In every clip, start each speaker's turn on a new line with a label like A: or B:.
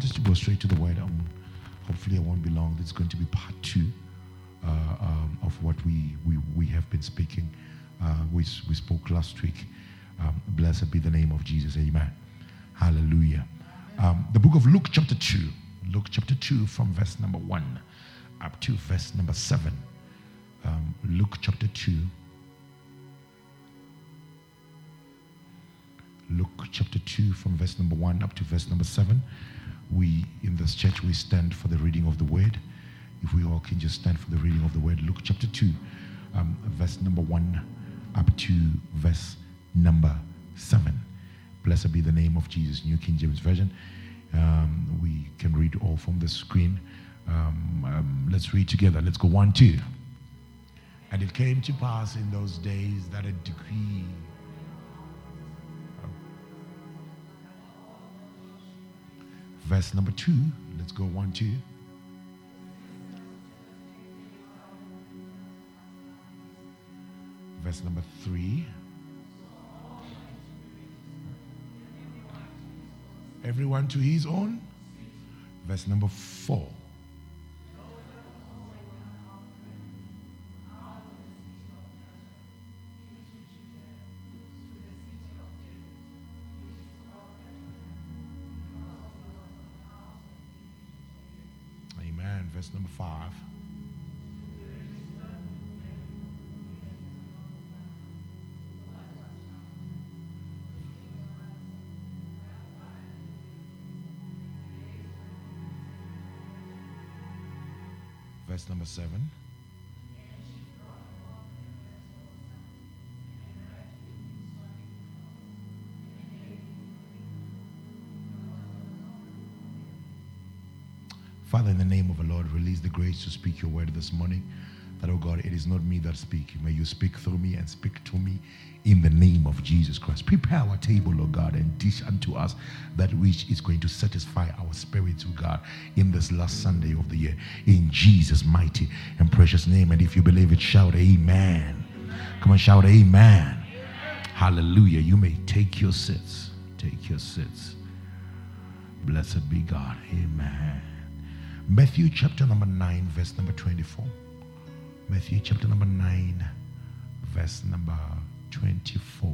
A: want us to go straight to the word. Um, hopefully, I won't be long. It's going to be part two uh, um, of what we, we, we have been speaking. Uh, we, we spoke last week. Um, blessed be the name of Jesus. Amen. Hallelujah. Um, the book of Luke, chapter 2. Luke, chapter 2, from verse number 1 up to verse number 7. Um, Luke, chapter 2. Luke chapter 2 from verse number 1 up to verse number 7. We, in this church, we stand for the reading of the word. If we all can just stand for the reading of the word. Luke chapter 2, um, verse number 1 up to verse number 7. Blessed be the name of Jesus. New King James Version. Um, we can read all from the screen. Um, um, let's read together. Let's go one, two. And it came to pass in those days that a decree verse number two. Let's go one, two. Verse number three. Everyone to his own. Verse number four. 5. Verse number 7. Father, in the name of the Lord, release the grace to speak your word this morning. That, oh God, it is not me that speak. May you speak through me and speak to me in the name of Jesus Christ. Prepare our table, oh God, and dish unto us that which is going to satisfy our spirits, oh God, in this last Sunday of the year. In Jesus' mighty and precious name. And if you believe it, shout amen. Come on, shout amen. Hallelujah. You may take your seats. Take your seats. Blessed be God. Amen. Matthew chapter number 9, verse number 24. Matthew chapter number 9, verse number 24.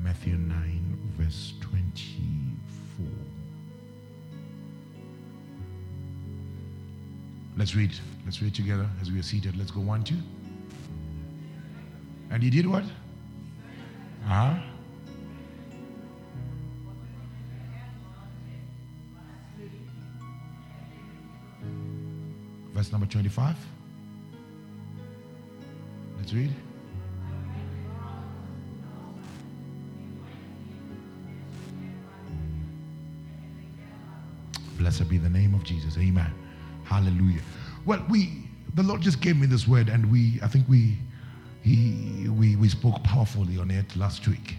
A: Matthew 9, verse 24. Let's read. Let's read together as we are seated. Let's go one, two. And he did what? Uh huh. Verse number 25. Let's read. Blessed be the name of Jesus. Amen. Hallelujah. Well, we the Lord just gave me this word, and we I think we he we we spoke powerfully on it last week.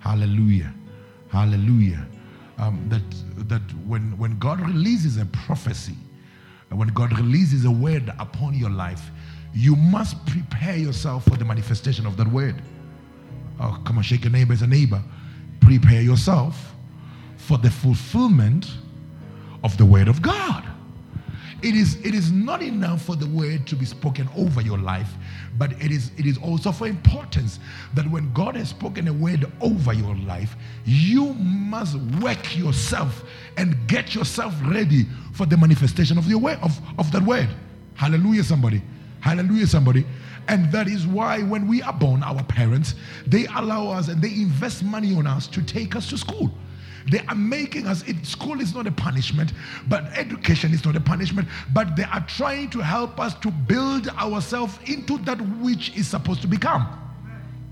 A: Hallelujah. Hallelujah. Um, that that when when God releases a prophecy, when God releases a word upon your life, you must prepare yourself for the manifestation of that word. Oh, come on, shake your neighbor as a neighbor. Prepare yourself for the fulfillment of the word of God. It is, it is not enough for the word to be spoken over your life, but it is, it is also for importance that when God has spoken a word over your life, you must work yourself and get yourself ready for the manifestation of the word of, of that word. Hallelujah, somebody. Hallelujah, somebody. And that is why when we are born, our parents, they allow us and they invest money on us to take us to school. They are making us, it, school is not a punishment, but education is not a punishment, but they are trying to help us to build ourselves into that which is supposed to become.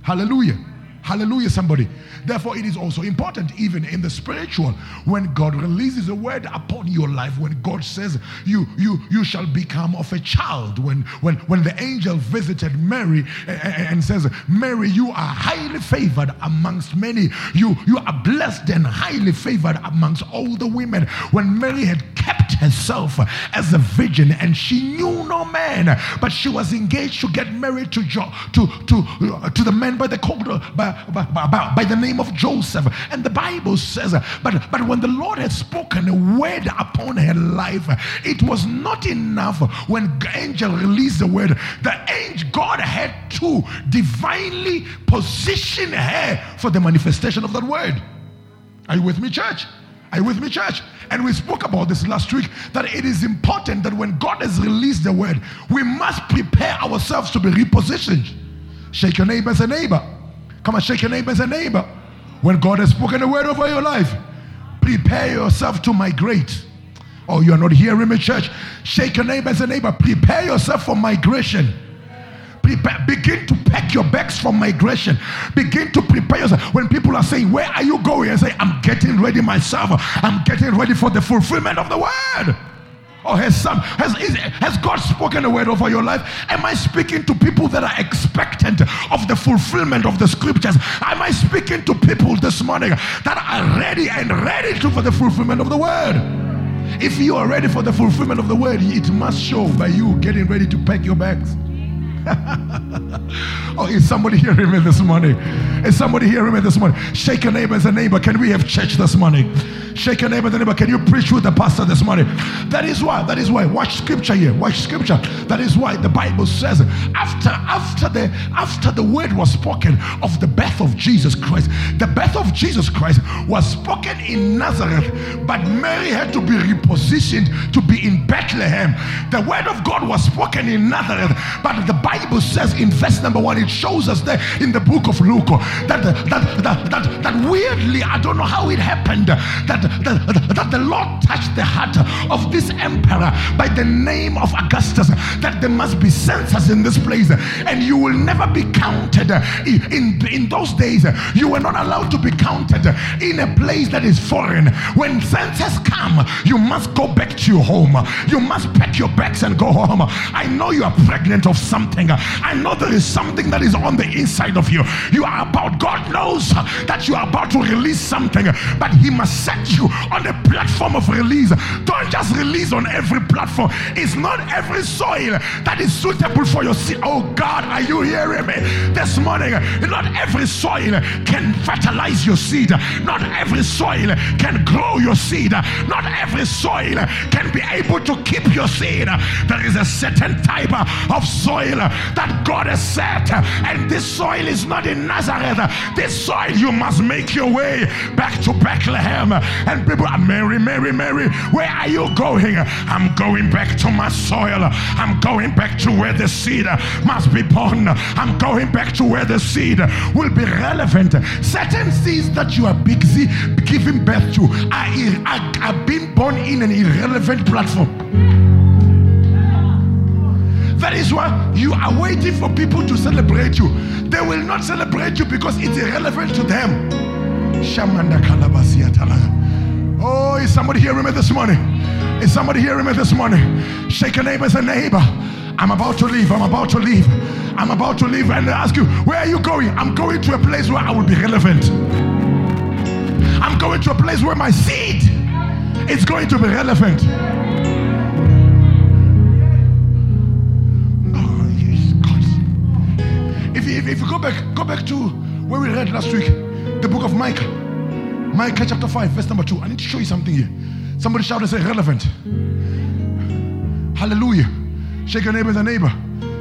A: Hallelujah. Hallelujah, somebody. Therefore, it is also important, even in the spiritual, when God releases a word upon your life, when God says, You you you shall become of a child. When when when the angel visited Mary and says, Mary, you are highly favored amongst many. You you are blessed and highly favored amongst all the women. When Mary had kept herself as a virgin and she knew no man, but she was engaged to get married to jo- to to uh, to the man by the uh, by, by, by, by the name of Joseph. And the Bible says, but but when the Lord had spoken a word upon her life, it was not enough when angel released the word. The angel God had to divinely position her for the manifestation of that word. Are you with me, church? Are you with me, church? And we spoke about this last week that it is important that when God has released the word, we must prepare ourselves to be repositioned. Shake your neighbor as a neighbor. Come on, shake your neighbor as a neighbor. When God has spoken a word over your life, prepare yourself to migrate. Oh, you are not hearing me, church. Shake your neighbor as a neighbor. Prepare yourself for migration. Prepare, begin to pack your bags for migration. Begin to prepare yourself. When people are saying, Where are you going? I say, I'm getting ready myself. I'm getting ready for the fulfillment of the word. Or has some has is, has God spoken a word over your life? Am I speaking to people that are expectant of the fulfillment of the scriptures? Am I speaking to people this morning that are ready and ready to for the fulfillment of the word? If you are ready for the fulfillment of the word, it must show by you getting ready to pack your bags. oh, is somebody hearing me this morning? Is somebody hearing me this morning? Shake your neighbor as a neighbor. Can we have church this morning? Shake your neighbor as a neighbor. Can you preach with the pastor this morning? That is why. That is why. Watch scripture here. Watch scripture. That is why the Bible says after after the after the word was spoken of the birth of Jesus Christ, the birth of Jesus Christ was spoken in Nazareth, but Mary had to be repositioned to be in Bethlehem. The word of God was spoken in Nazareth, but the Bible says in verse number one, it shows us there in the book of Luke that that that that, that weirdly, I don't know how it happened, that, that that the Lord touched the heart of this emperor by the name of Augustus, that there must be census in this place, and you will never be counted in in those days. You were not allowed to be counted in a place that is foreign. When census come, you must go back to your home. You must pack your bags and go home. I know you are pregnant of something. I know there is something that is on the inside of you. You are about, God knows that you are about to release something, but He must set you on a platform of release. Don't just release on every platform. It's not every soil that is suitable for your seed. Oh God, are you hearing me this morning? Not every soil can fertilize your seed. Not every soil can grow your seed. Not every soil can be able to keep your seed. There is a certain type of soil that God has set, and this soil is not in Nazareth. This soil you must make your way back to Bethlehem. And people are Mary, Mary, Mary. Where are you going? I'm going back to my soil. I'm going back to where the seed must be born. I'm going back to where the seed will be relevant. Certain seeds that you are busy giving birth to are, are, are being born in an irrelevant platform. That is why you are waiting for people to celebrate you. They will not celebrate you because it's irrelevant to them. Oh, is somebody hearing me this morning? Is somebody hearing me this morning? Shake a neighbor as a neighbor. I'm about to leave. I'm about to leave. I'm about to leave and ask you, where are you going? I'm going to a place where I will be relevant. I'm going to a place where my seed is going to be relevant. If, if you go back, go back to where we read last week, the book of Micah. Micah chapter 5, verse number 2. I need to show you something here. Somebody shout and say relevant. Hallelujah. Shake your neighbor a neighbor.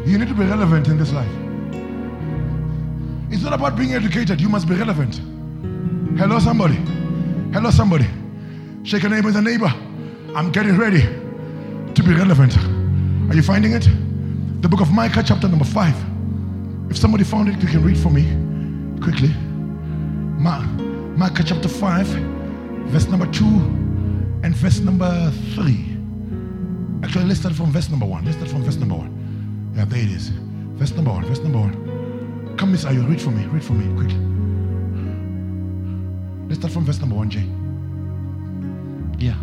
A: You need to be relevant in this life. It's not about being educated, you must be relevant. Hello, somebody. Hello, somebody. Shake your neighbor a neighbor. I'm getting ready to be relevant. Are you finding it? The book of Micah, chapter number 5. If somebody found it, you can read for me quickly. Mark, Mark chapter 5, verse number 2 and verse number 3. Actually, let's start from verse number 1. Let's start from verse number 1. Yeah, there it is. Verse number 1. Verse number 1. Come, Miss Ayo, read for me. Read for me quickly. Let's start from verse number 1, Jay. Yeah.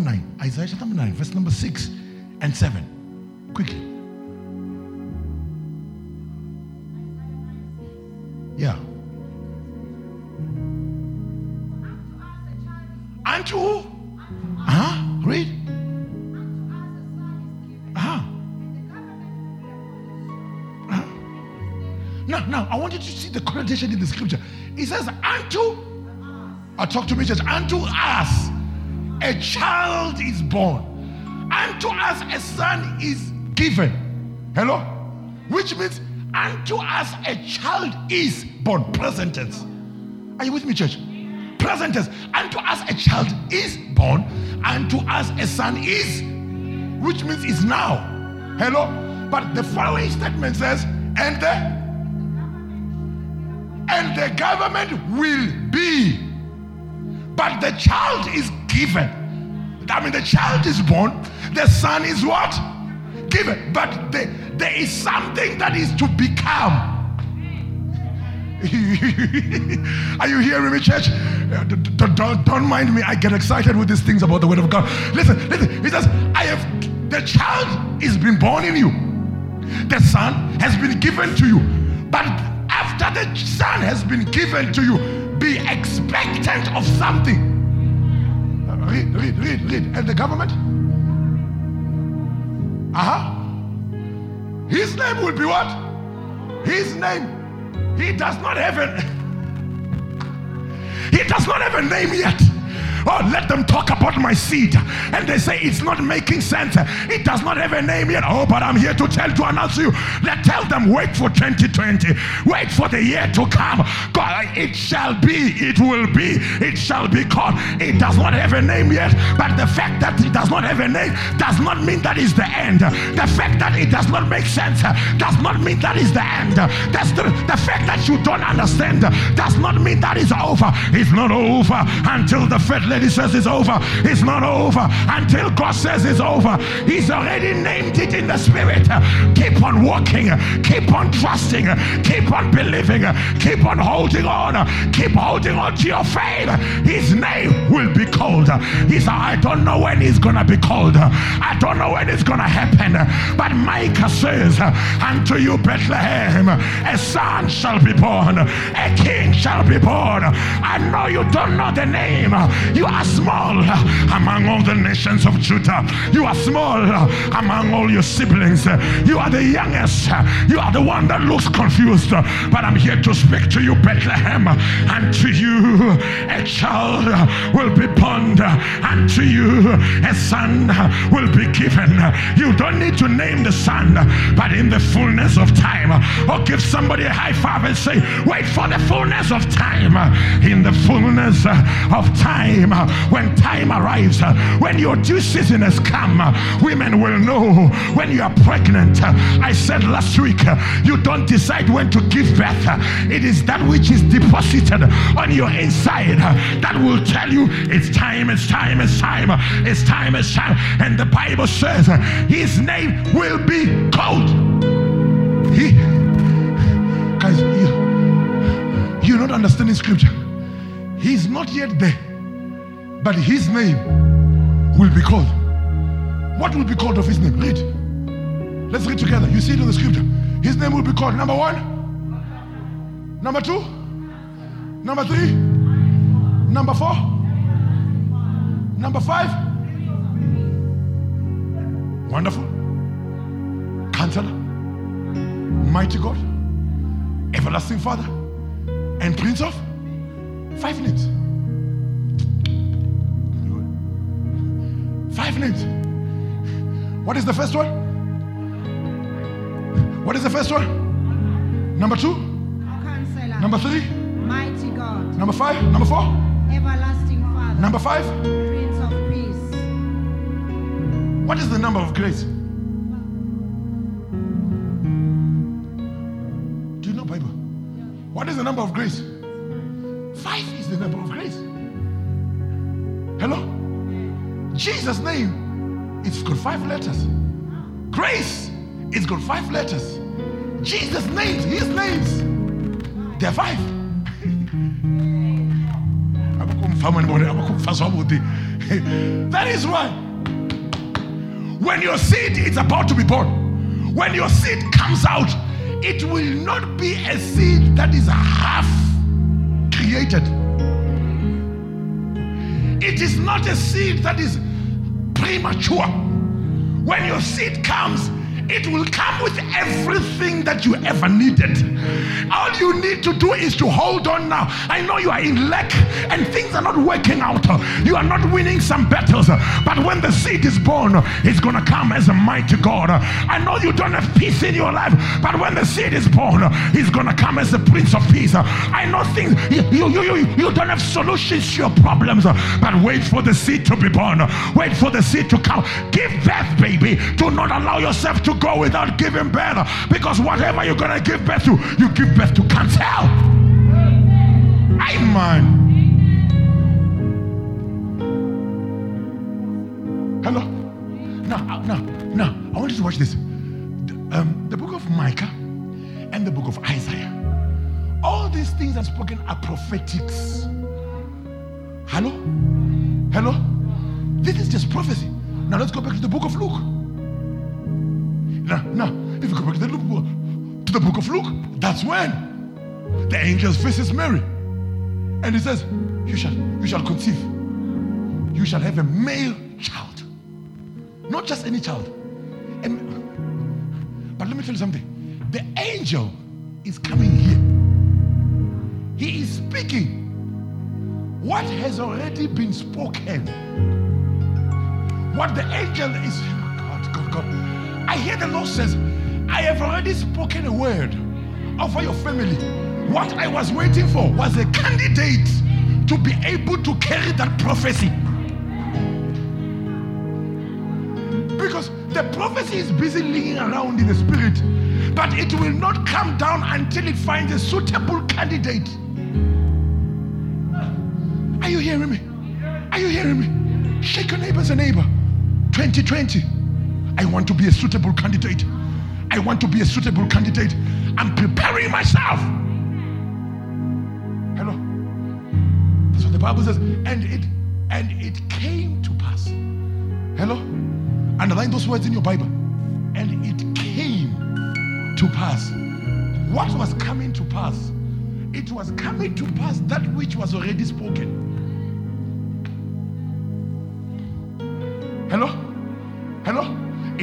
A: Number 9. Isaiah chapter number 9, verse number 6 and 7. Quickly. Yeah. Unto who? Huh? Read. Uh-huh. Uh-huh. Now, now, I want you to see the connotation in the scripture. It says, unto or talk to me, church. Unto us a child is born, unto us a son is given. Hello? Which means unto us a child is born. Present tense. Are you with me, church? Present tense. Unto us a child is born, unto us a son is, which means is now. Hello? But the following statement says, and the and the government will be but the child is given. I mean, the child is born, the son is what? Given. But the, there is something that is to become. Are you hearing me, church? Uh, don't, don't, don't mind me. I get excited with these things about the word of God. Listen, listen. He says, I have the child is been born in you. The son has been given to you. But after the son has been given to you, be expectant of something. Read, read, read, read. And the government? Uh huh. His name will be what? His name. He does not have a. He does not have a name yet. Oh, let them talk about my seed. And they say it's not making sense. It does not have a name yet. Oh, but I'm here to tell to announce you. Let tell them wait for 2020. Wait for the year to come. God, it shall be, it will be, it shall be called. It does not have a name yet. But the fact that it does not have a name does not mean that is the end. The fact that it does not make sense does not mean that is the end. That's the, the fact that you don't understand does not mean that is over. It's not over until the fed lady says it's over. It's not over until God says it's over. He's already named it in the spirit. Keep on walking, keep on trusting, keep on believing, keep on holding on, keep holding on to your faith. His name will be called. He said, I don't know when he's gonna be called. I don't know when it's gonna happen. But Micah says, Unto you, Bethlehem, a son shall be born, a king shall be born. I know you don't know the name. You are small among all the nations of Judah. You are small among all your siblings. You are the youngest. You are the one that looks confused. But I'm here to speak to you, Bethlehem. And to you, a child will be born. And to you, a son will be given. You don't need to name the son, but in the fullness of time, or give somebody a high five and say, Wait for the fullness of time. In the fullness of time, time, when time arrives, when your due season has come, women will know when you are pregnant. I said last week, you don't decide when to give birth. It is that which is deposited on your inside that will tell you it's time, it's time, it's time, it's time, it's time. And the Bible says his name will be called. He, guys, you, you're not understanding scripture. He's not yet there but his name will be called. What will be called of his name? Read. Let's read together. You see it in the scripture. His name will be called number one, number two, number three, number four, number five. Wonderful. Counselor, mighty God, everlasting Father, and Prince of five names. Five names. What is the first one? What is the first one? Number two.
B: Counselor.
A: Number three.
B: Mighty God.
A: Number five. Number four.
B: Everlasting Father.
A: Number five.
B: Prince of Peace.
A: What is the number of grace? Do you know Bible? What is the number of grace? Five is the number of Jesus' name, it's got five letters. Grace, it's got five letters. Jesus' names, his names, they're five. that is why when your seed is about to be born, when your seed comes out, it will not be a seed that is half created. It is not a seed that is premature. When your seed comes, it will come with everything that you ever needed. All you need to do is to hold on now. I know you are in lack and things are not working out. You are not winning some battles. But when the seed is born, it's going to come as a mighty God. I know you don't have peace in your life, but when the seed is born, he's going to come as the Prince of Peace. I know things, you, you, you, you don't have solutions to your problems, but wait for the seed to be born. Wait for the seed to come. Give birth, baby. Do not allow yourself to go without giving birth because whatever you're going to give birth to, you give birth to cancer. Amen. Hello? Now, now, now, I want you to watch this. The, um, the book of Micah and the book of Isaiah. All these things are spoken are prophetics. Hello? Hello? This is just prophecy. Now let's go back to the book of Luke. Now, now, if you go back to the, book, to the book of Luke, that's when the angel visits Mary. And he says, You shall, you shall conceive. You shall have a male child. Not just any child. And, but let me tell you something. The angel is coming here. He is speaking what has already been spoken. What the angel is. Oh God, God, God. I hear the Lord says, I have already spoken a word over your family. What I was waiting for was a candidate to be able to carry that prophecy. Because the prophecy is busy lingering around in the spirit, but it will not come down until it finds a suitable candidate. Are you hearing me? Are you hearing me? Shake your neighbor as a neighbor. 2020. I want to be a suitable candidate. I want to be a suitable candidate. I'm preparing myself. Hello. That's what the Bible says. And it and it came to pass. Hello. Underline those words in your Bible. And it came to pass. What was coming to pass? It was coming to pass that which was already spoken. Hello?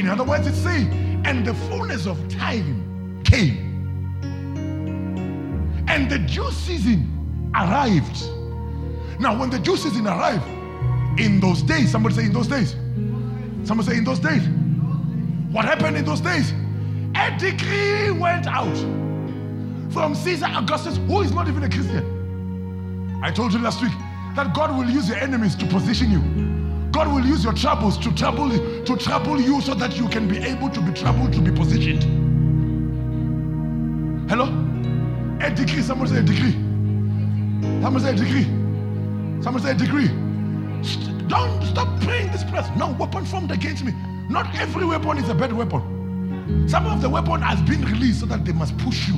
A: In other words, it's saying, and the fullness of time came. And the due season arrived. Now, when the due season arrived, in those days, somebody say in those days. Somebody say in those days. What happened in those days? A decree went out from Caesar Augustus, who is not even a Christian. I told you last week that God will use your enemies to position you. God will use your troubles to trouble to trouble you so that you can be able to be troubled to be positioned. Hello? A decree. Someone say a decree. Someone say a decree. Someone say a decree. St- don't stop praying this prayer. No weapon formed against me. Not every weapon is a bad weapon. Some of the weapon has been released so that they must push you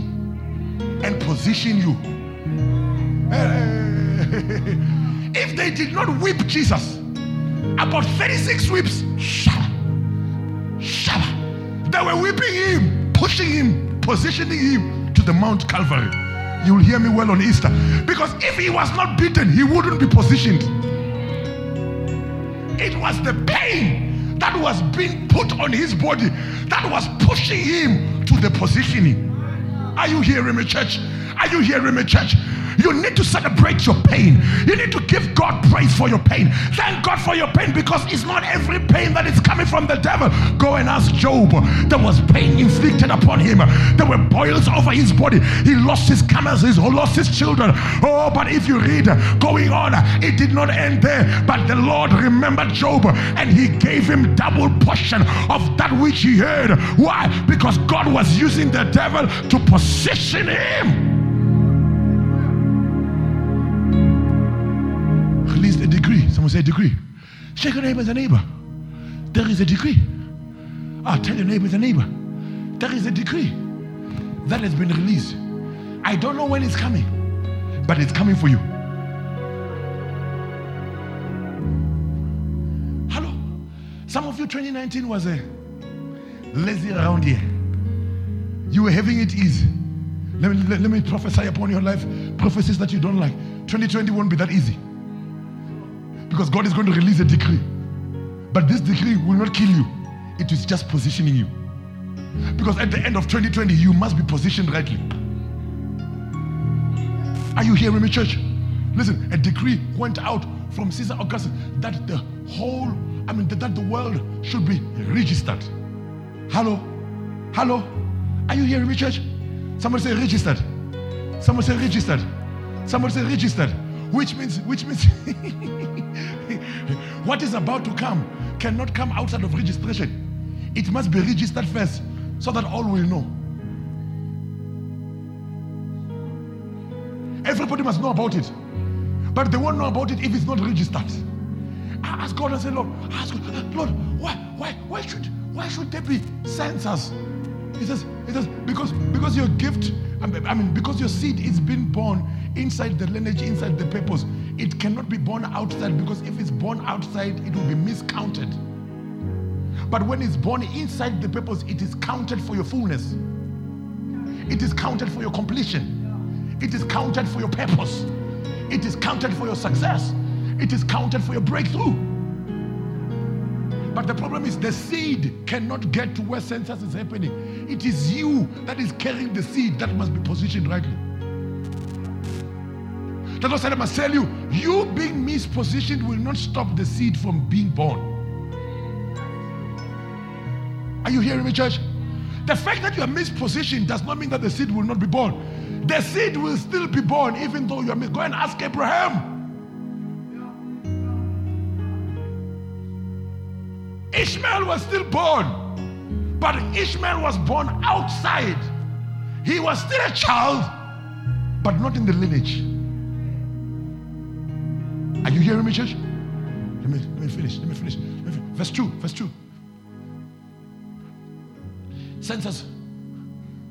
A: and position you. If they did not whip Jesus, about 36 whips, shabba, shabba, they were whipping him, pushing him, positioning him to the Mount Calvary. You'll hear me well on Easter. Because if he was not beaten, he wouldn't be positioned. It was the pain that was being put on his body that was pushing him to the positioning. Are you hearing me, church? Are you hearing me, church? You need to celebrate your pain. You need to give God praise for your pain. Thank God for your pain because it's not every pain that is coming from the devil. Go and ask Job. There was pain inflicted upon him. There were boils over his body. He lost his camels, he lost his children. Oh, but if you read going on, it did not end there. But the Lord remembered Job and he gave him double portion of that which he heard. Why? Because God was using the devil to position him. Someone say decree. Shake your neighbor as a neighbor. There is a decree. Ah, tell your neighbor as a neighbor. There is a decree that has been released. I don't know when it's coming, but it's coming for you. Hello. Some of you 2019 was a lazy around here. You were having it easy. Let me, let, let me prophesy upon your life prophecies that you don't like. 2020 won't be that easy. Because God is going to release a decree. But this decree will not kill you, it is just positioning you. Because at the end of 2020, you must be positioned rightly. Are you hearing me, church? Listen, a decree went out from Caesar Augustus that the whole, I mean, that, the world should be registered. Hello? Hello? Are you hearing me, church? Somebody say registered. Somebody say registered. Somebody say registered. Which means, which means what is about to come cannot come outside of registration. It must be registered first so that all will know. Everybody must know about it. But they won't know about it if it's not registered. I ask God and say, Lord, ask God, Lord, why, why, why should, why should there be censors? He says, he says, because, because your gift, I mean, because your seed is being born inside the lineage, inside the purpose, it cannot be born outside because if it's born outside, it will be miscounted. But when it's born inside the purpose, it is counted for your fullness. It is counted for your completion. It is counted for your purpose. It is counted for your success. It is counted for your breakthrough. But the problem is the seed cannot get to where census is happening. It is you that is carrying the seed that must be positioned rightly. The Lord said, I must tell you, you being mispositioned will not stop the seed from being born. Are you hearing me, church? The fact that you are mispositioned does not mean that the seed will not be born. The seed will still be born even though you are mis- Go and ask Abraham. Ishmael was still born, but Ishmael was born outside. He was still a child, but not in the lineage. Are you hearing me, church? Let me, let me finish. Let me finish. Let me finish. Verse 2. Verse 2. Census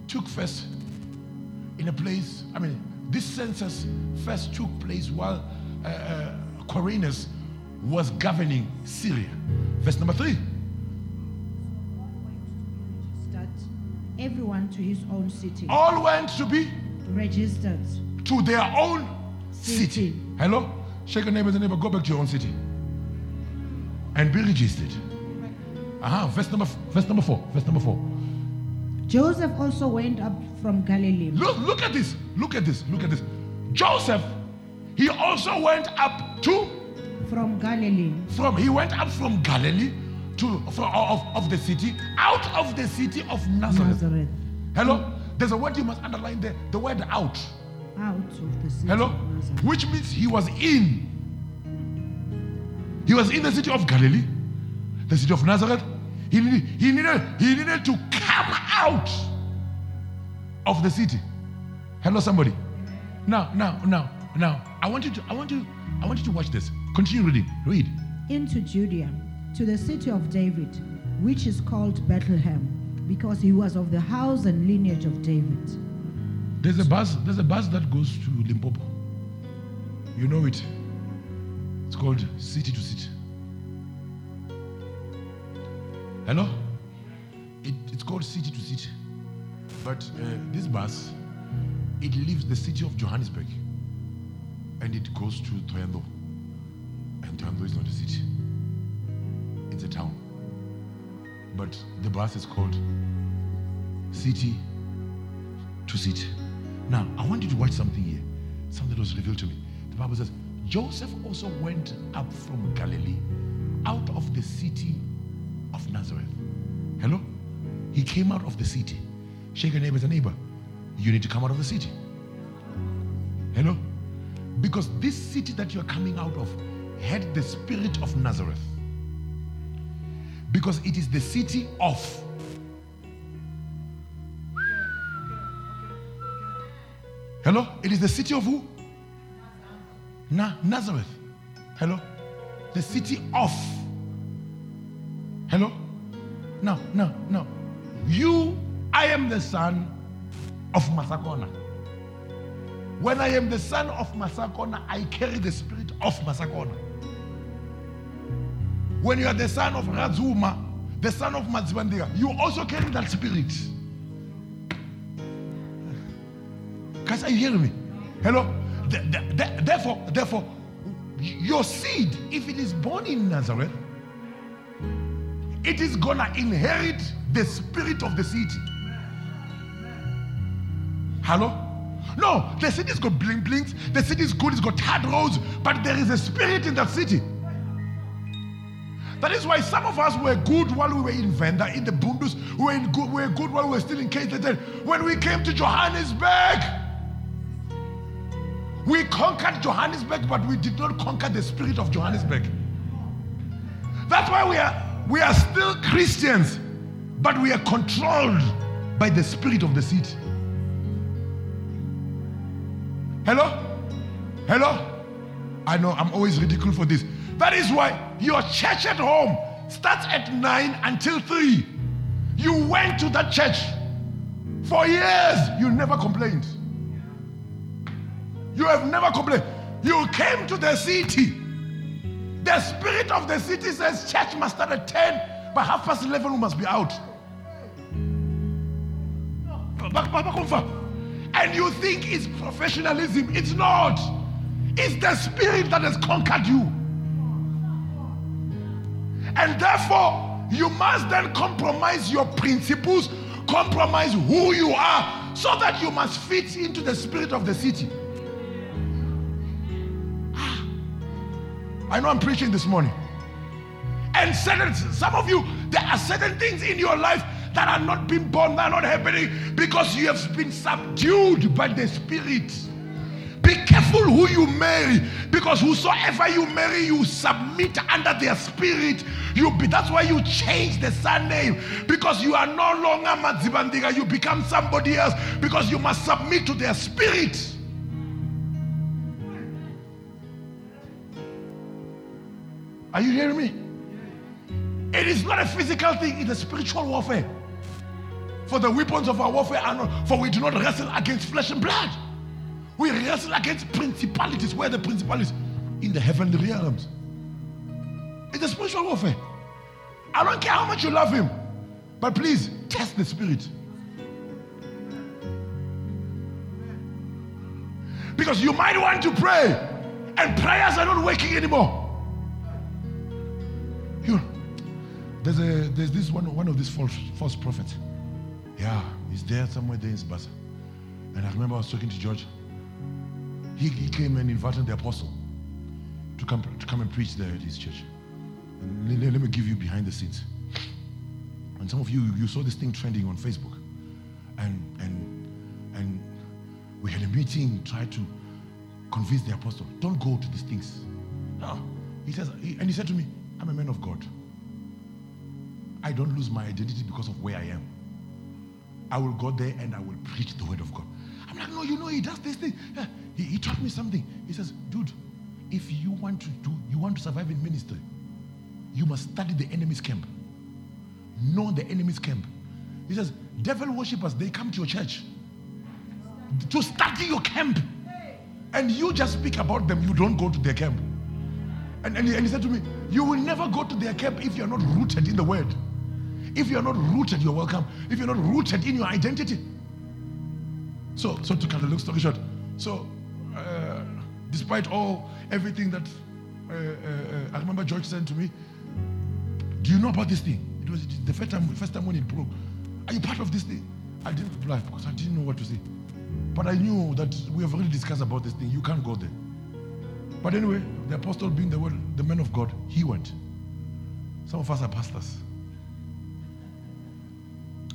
A: took first in a place, I mean, this census first took place while uh, uh, Quirinius was governing Syria. Verse number 3.
B: Registered everyone to his own city.
A: All went to be
B: Registered.
A: to their own city.
B: City.
A: Hello? Shake your neighbors and neighbor, go back to your own city. And be registered. Uh-huh. Verse number verse number four. Verse number four.
B: Joseph also went up from Galilee.
A: Look, look at this. Look at this. Look at this. Joseph, he also went up to
B: From Galilee.
A: from he went up from Galilee to from, of, of the city, out of the city of Nazareth.
B: Nazareth.
A: Hello? There's a word you must underline there. The word out. Hello? Which means he was in. He was in the city of Galilee, the city of Nazareth. He needed, he needed, he needed to come out of the city. Hello, somebody. Now, now, now, now. I want you to, I want you, I want you to watch this. Continue reading. Read.
B: Into Judea, to the city of David, which is called Bethlehem, because he was of the house and lineage of David.
A: There's a bus, there's a bus that goes to Limpopo. You know it. It's called City to City. Hello? It, it's called City to City. But uh, this bus, it leaves the city of Johannesburg and it goes to Thohoyandou. And Thohoyandou is not a city, it's a town. But the bus is called City to City. Now, I want you to watch something here. something was revealed to me. The Bible says Joseph also went up from Galilee, out of the city of Nazareth. Hello? He came out of the city. Shake your neighbor as a neighbor. You need to come out of the city. Hello? Because this city that you're coming out of had the spirit of Nazareth. Because it is the city of. Hello? It is the city of who? Na- Nazareth. Hello? The city of. Hello? No, no, no. You, I am the son of Masakona. When I am the son of Masakona, I carry the spirit of Masakona. When you are the son of Razuma, the son of Madzibandiga, you also carry that spirit. Guys, are you hearing me? Hello? The- the- the- therefore, therefore, your seed, if it is born in Nazareth, it is gonna inherit the spirit of the city. Hello? No, the city's got bling blings, the city is good, it's got hard roads, but there is a spirit in that city. That is why some of us were good while we were in Venda, in the Bundus. We were, in good, we were good while we were still in KZN. When we came to Johannesburg, we conquered Johannesburg, but we did not conquer the spirit of Johannesburg. That's why we are, we are still Christians, but we are controlled by the spirit of the city. Hello? Hello? I know I'm always ridiculed for this. That is why your church at home starts at 9 until 3. You went to that church for years, you never complained. You have never complained. You came to the city. The spirit of the city says church must start at 10, but half past 11 we must be out. And you think it's professionalism. It's not. It's the spirit that has conquered you. And therefore, you must then compromise your principles, compromise who you are, so that you must fit into the spirit of the city. I know I'm preaching this morning. And certain, some of you, there are certain things in your life that are not being born, that are not happening because you have been subdued by the Spirit. Be careful who you marry because whosoever you marry, you submit under their spirit. You be, that's why you change the surname because you are no longer Madzibandiga. You become somebody else because you must submit to their spirit. Are you hearing me? It is not a physical thing, it's a spiritual warfare. For the weapons of our warfare are not, for we do not wrestle against flesh and blood. We wrestle against principalities. Where the principalities? In the heavenly realms. It's a spiritual warfare. I don't care how much you love him, but please test the spirit. Because you might want to pray, and prayers are not working anymore. There's a there's this one one of these false false prophets. Yeah, he's there somewhere there in Sibasa. And I remember I was talking to George. He, he came and invited the apostle to come to come and preach there at his church. And let, let me give you behind the scenes. And some of you you saw this thing trending on Facebook. And and and we had a meeting, tried to convince the apostle, don't go to these things. No. He says, and he said to me, I'm a man of God. I don't lose my identity because of where I am. I will go there and I will preach the word of God. I'm like, no, you know, he does this thing. He, he taught me something. He says, dude, if you want to do, you want to survive in ministry, you must study the enemy's camp. Know the enemy's camp. He says, devil worshippers, they come to your church to study your camp. And you just speak about them, you don't go to their camp. And, and, he, and he said to me, You will never go to their camp if you're not rooted in the word. If you're not rooted, you're welcome. If you're not rooted in your identity. So, so to cut the long story short, so uh, despite all everything that uh, uh, uh, I remember George said to me, Do you know about this thing? It was the first time, first time when it broke. Are you part of this thing? I didn't reply because I didn't know what to say. But I knew that we have already discussed about this thing. You can't go there. But anyway, the apostle being the, word, the man of God, he went. Some of us are pastors.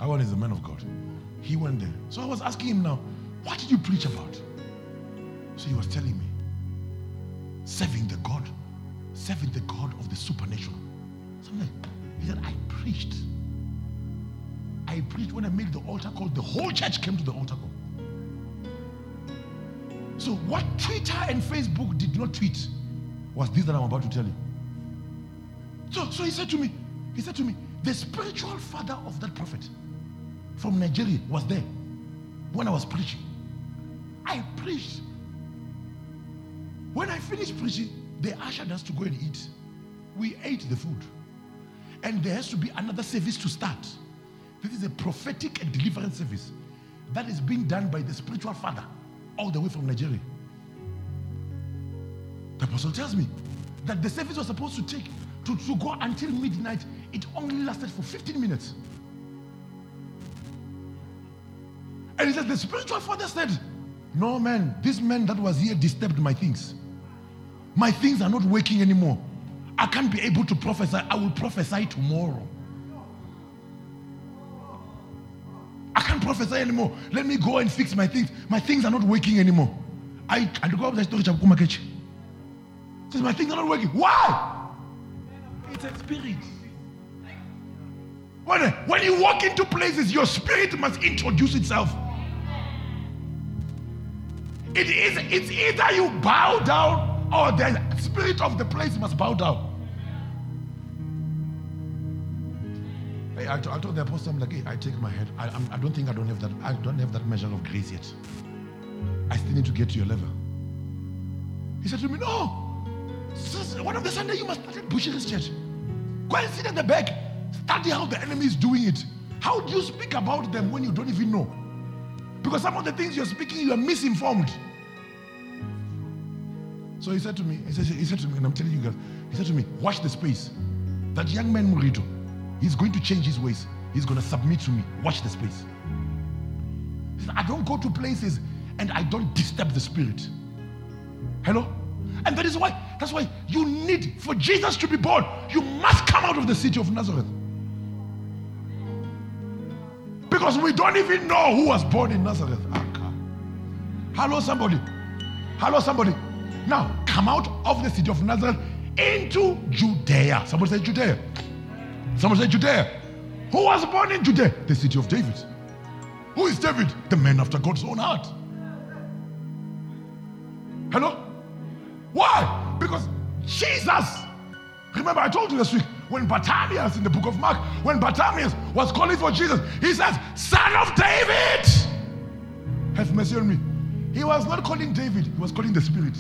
A: Our one is the man of God. He went there. So I was asking him now, what did you preach about? So he was telling me, serving the God, serving the God of the supernatural. Something. He said, I preached. I preached when I made the altar call. The whole church came to the altar call. So what Twitter and Facebook did not tweet was this that I'm about to tell you. So, so he said to me, he said to me, the spiritual father of that prophet from Nigeria was there when I was preaching. I preached. When I finished preaching, they ushered us to go and eat. We ate the food. And there has to be another service to start. This is a prophetic and deliverance service that is being done by the spiritual father all the way from Nigeria. The apostle tells me that the service was supposed to take to, to go until midnight. It only lasted for 15 minutes. And he says, the spiritual father said, No, man, this man that was here disturbed my things. My things are not working anymore. I can't be able to prophesy. I will prophesy tomorrow. I can't prophesy anymore. Let me go and fix my things. My things are not working anymore. I and go up the story of Says my things are not working. Why? It's a spirit. When, when you walk into places, your spirit must introduce itself. It is it's either you bow down or the spirit of the place must bow down. Hey, I, I told the apostle, I'm like, hey, I take my head. I, I'm, I don't think I don't have that. I don't have that measure of grace yet. I still need to get to your level. He said to me, no. One of the Sunday you must start at Bushiri's Church. Go and sit at the back. Study how the enemy is doing it. How do you speak about them when you don't even know? Because some of the things you're speaking, you are misinformed. So he said to me, he said, he said to me, and I'm telling you guys, he said to me, watch the space. That young man Murito, he's going to change his ways. He's going to submit to me. Watch the space. Said, I don't go to places and I don't disturb the spirit. Hello? And that is why, that's why you need, for Jesus to be born, you must come out of the city of Nazareth. Because we don't even know who was born in Nazareth. Hello, somebody. Hello, somebody. Now, come out of the city of Nazareth into Judea. Somebody say Judea. Somebody say Judea. Who was born in Judea? The city of David. Who is David? The man after God's own heart. Hello? Why? Because Jesus. Remember, I told you last week when Bartimaeus in the book of Mark, when Bartimaeus was calling for Jesus, he says, Son of David, have mercy on me. He was not calling David, he was calling the Spirit.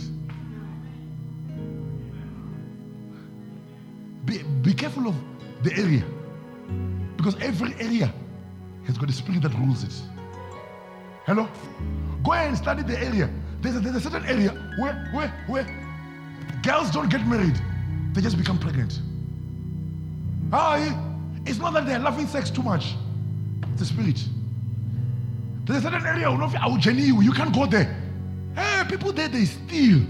A: Be, be careful of the area. Because every area has got a spirit that rules it. Hello? Go and study the area. There's a, there's a certain area where, where, where girls don't get married, they just become pregnant. Ah, it's not that they're loving sex too much, it's the spirit. There's a certain area you you can't go there. Hey, people there, they steal.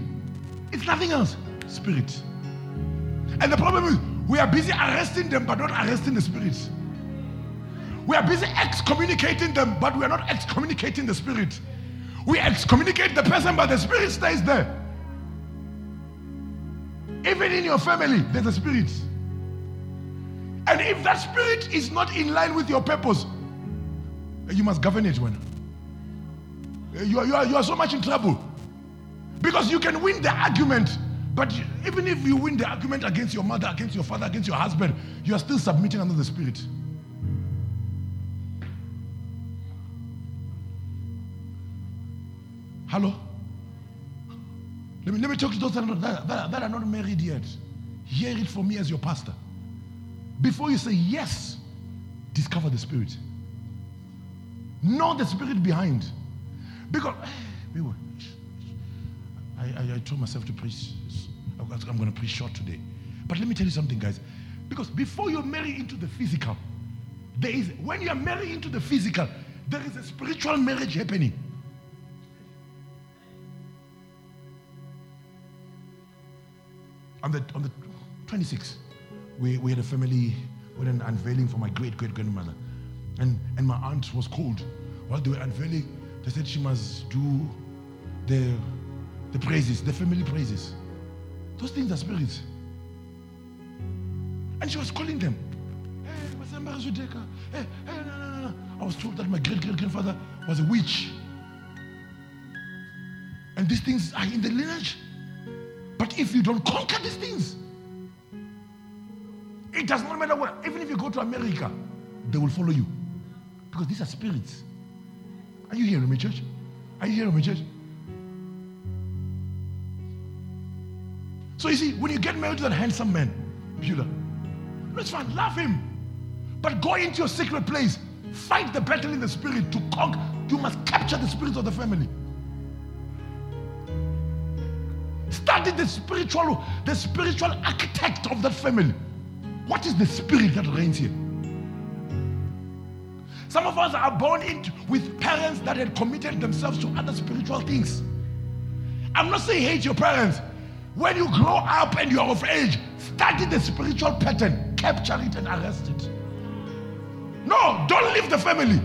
A: It's nothing else. Spirit. And the problem is, we are busy arresting them, but not arresting the spirits. We are busy excommunicating them, but we are not excommunicating the spirit. We excommunicate the person, but the spirit stays there. Even in your family, there's a spirit. And if that spirit is not in line with your purpose, you must govern it when. You are, you, are, you are so much in trouble. Because you can win the argument, but even if you win the argument against your mother, against your father, against your husband, you are still submitting under the spirit. Hello? Let me, let me talk to those that are, not, that, that are not married yet. Hear it from me as your pastor. Before you say yes, discover the spirit. Know the spirit behind. Because I, I, I told myself to preach. I'm going to preach short today. But let me tell you something, guys. Because before you marry into the physical, there is when you are married into the physical, there is a spiritual marriage happening. On the on the 26th, we, we had a family with an unveiling for my great great grandmother, and and my aunt was called. While they were unveiling, they said she must do the the praises, the family praises. Those things are spirits. And she was calling them. Hey. Hey, hey, no, no, no. I was told that my great great grandfather was a witch. And these things are in the lineage. But if you don't conquer these things, it does not matter what, even if you go to America, they will follow you. Because these are spirits. Are you hearing me, church? Are you hearing me, church? So you see, when you get married to that handsome man, Beulah, it's fine, love him. But go into your secret place, fight the battle in the spirit to conquer. You must capture the spirit of the family. Study the spiritual, the spiritual architect of that family. What is the spirit that reigns here? Some of us are born into with parents that had committed themselves to other spiritual things. I'm not saying hate your parents. When you grow up and you are of age, study the spiritual pattern, capture it and arrest it. No, don't leave the family.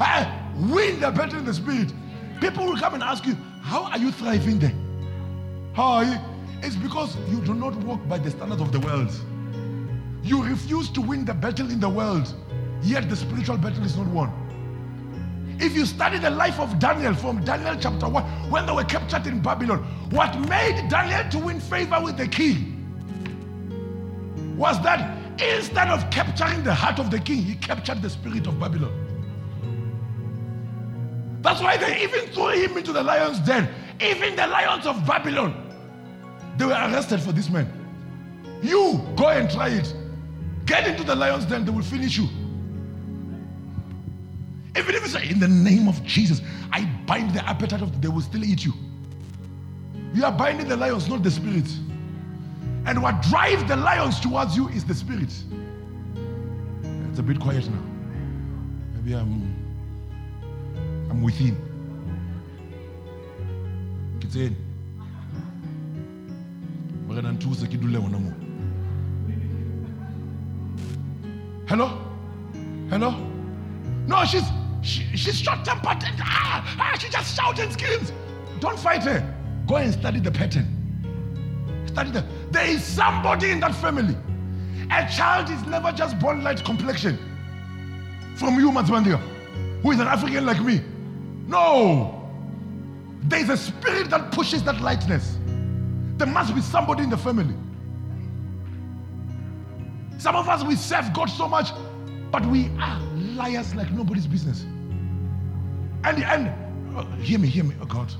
A: Eh, win the battle in the spirit. People will come and ask you, How are you thriving there? How? It's because you do not walk by the standards of the world. You refuse to win the battle in the world, yet the spiritual battle is not won. If you study the life of Daniel from Daniel chapter 1, when they were captured in Babylon, what made Daniel to win favor with the king was that instead of capturing the heart of the king, he captured the spirit of Babylon. That's why they even threw him into the lion's den. Even the lions of Babylon, they were arrested for this man. You go and try it. Get into the lion's den, they will finish you. Even if say, in the name of Jesus, I bind the appetite of, they will still eat you. You are binding the lions, not the spirit. And what drives the lions towards you is the spirit. It's a bit quiet now. Maybe I'm, I'm within. Na nthusa Hello? Hello? No, she's she, she's short tempered. and, Ah, ah, she just shouts and screams. Don't fight her. Go and study the pattern. Study the. There is somebody in that family. A child is never just born light complexion. From you, Matswandia, who is an African like me. No. There is a spirit that pushes that lightness. There must be somebody in the family. Some of us, we serve God so much, but we are liars like nobody's business. And, and uh, hear me, hear me, oh God,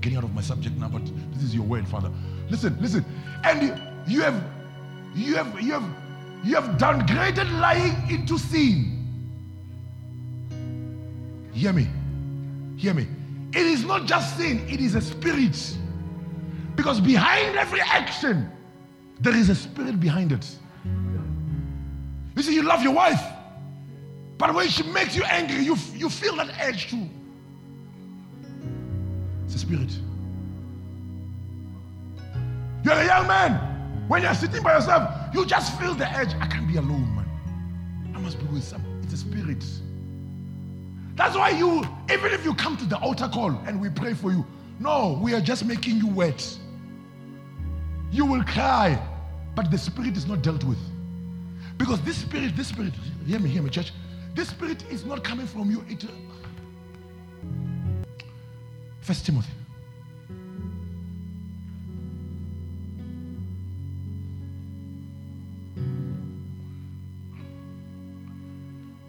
A: getting out of my subject now, but this is your word, Father. Listen, listen. And you, you have, you have, you have, you have downgraded lying into sin. Hear me, hear me. It is not just sin, it is a spirit. Because behind every action, there is a spirit behind it. You see, you love your wife, but when she makes you angry, you, you feel that edge too. It's a spirit. You're a young man. When you're sitting by yourself, you just feel the edge. I can't be alone, man. I must be with some. It's a spirit. That's why you, even if you come to the altar call and we pray for you, no, we are just making you wet. You will cry, but the spirit is not dealt with. Because this spirit, this spirit, hear me, hear me, church. This spirit is not coming from you. It, First Timothy.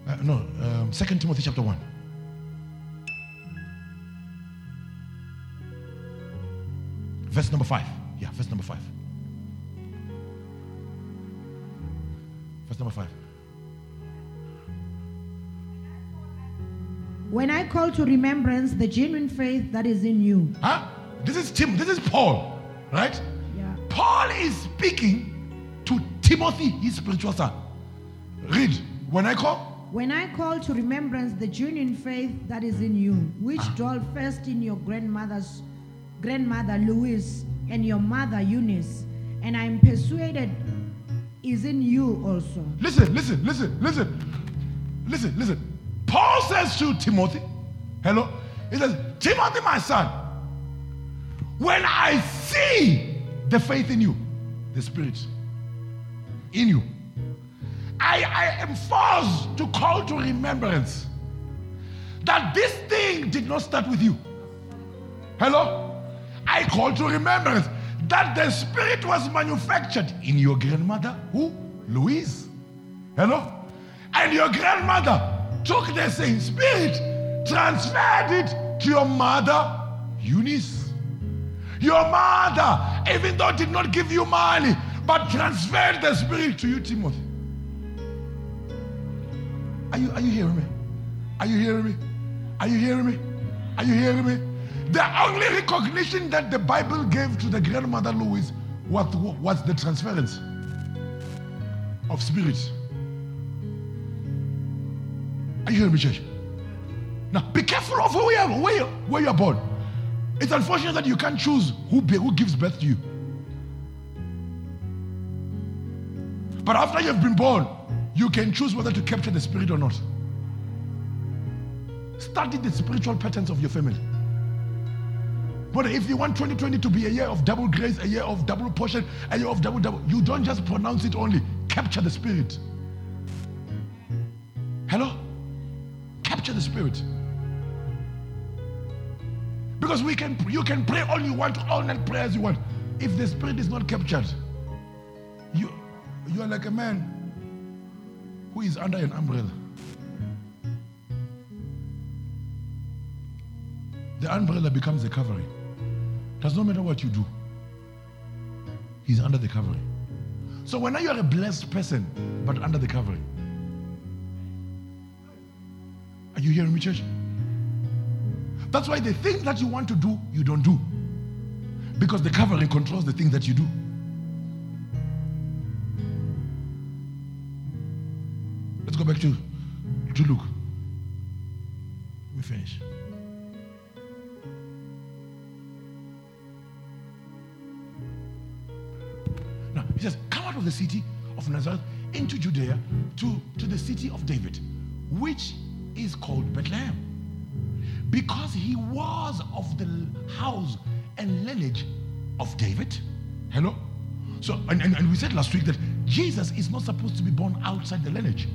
A: Uh, no, um, Second Timothy chapter one. Verse number five. Yeah, verse number five. Verse number five.
B: When I call to remembrance the genuine faith that is in you.
A: Huh? This is Tim. This is Paul, right?
B: Yeah.
A: Paul is speaking to Timothy, his spiritual son. Read. When I call,
B: When I call to remembrance the genuine faith that is in you, which ah. dwelt first in your grandmother's grandmother Louise and your mother Eunice, and I'm persuaded is in you also.
A: Listen, listen, listen, listen. Listen, listen. Paul says to Timothy, hello? He says, Timothy, my son, when I see the faith in you, the spirit in you, I, I am forced to call to remembrance that this thing did not start with you. Hello? I call to remembrance that the spirit was manufactured in your grandmother, who? Louise. Hello? And your grandmother took the same spirit, transferred it to your mother, Eunice. Your mother, even though did not give you money, but transferred the spirit to you, Timothy. Are you, are you hearing me? Are you hearing me? Are you hearing me? Are you hearing me? The only recognition that the Bible gave to the grandmother Louise was, was the transference of spirits. Are you hearing me, church? Now, be careful of who you are, where, you, where you are born. It's unfortunate that you can't choose who, be, who gives birth to you. But after you've been born, you can choose whether to capture the spirit or not. Study the spiritual patterns of your family. But if you want 2020 to be a year of double grace, a year of double portion, a year of double double, you don't just pronounce it only, capture the spirit. Hello? Capture the spirit. Because we can you can pray all you want, all night prayers you want. If the spirit is not captured, you you are like a man who is under an umbrella. The umbrella becomes the covering. Does not matter what you do. He's under the covering. So when you are a blessed person, but under the covering. Are you hearing me, church? That's why the things that you want to do, you don't do. Because the covering controls the things that you do. Let's go back to, to Luke. The city of Nazareth into Judea to, to the city of David, which is called Bethlehem. Because he was of the house and lineage of David. Hello? So, and, and, and we said last week that Jesus is not supposed to be born outside the lineage.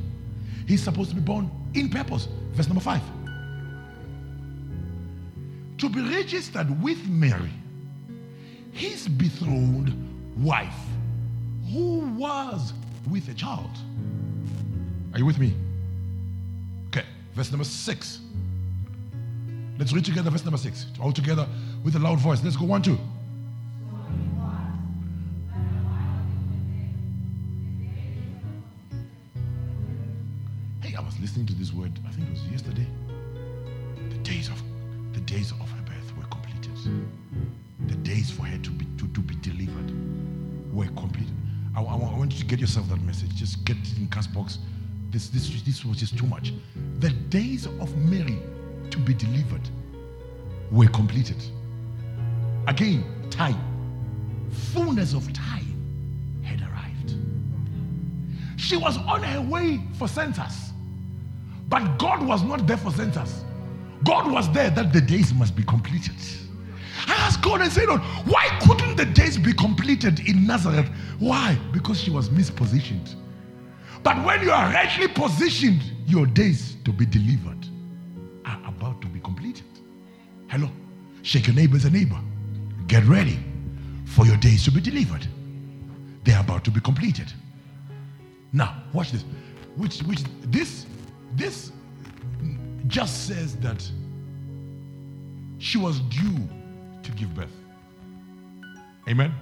A: He's supposed to be born in purpose. Verse number five. To be registered with Mary, his betrothed wife, who was with a child. Are you with me? Okay, verse number six. Let's read together verse number six. All together with a loud voice. Let's go one, two. Completed. Again, time. Fullness of time had arrived. She was on her way for census. But God was not there for census. God was there that the days must be completed. I asked God and said, Lord, why couldn't the days be completed in Nazareth? Why? Because she was mispositioned. But when you are rightly positioned, your days to be delivered are about to be completed. Hello? Shake your neighbor as a neighbor. Get ready for your days to be delivered. They're about to be completed. Now, watch this. Which which this this just says that she was due to give birth. Amen.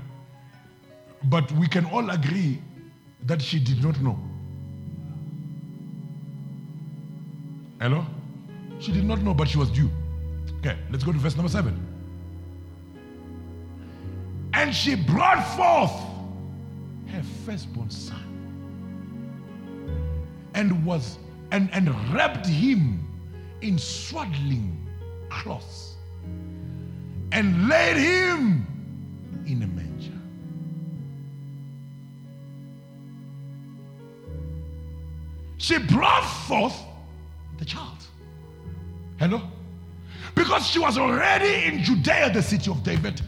A: But we can all agree that she did not know. Hello? She did not know, but she was due. Okay, let's go to verse number seven. And she brought forth her firstborn son and was and, and wrapped him in swaddling cloths and laid him in a manger. She brought forth the child. Hello? Because she was already in Judea, the city of David,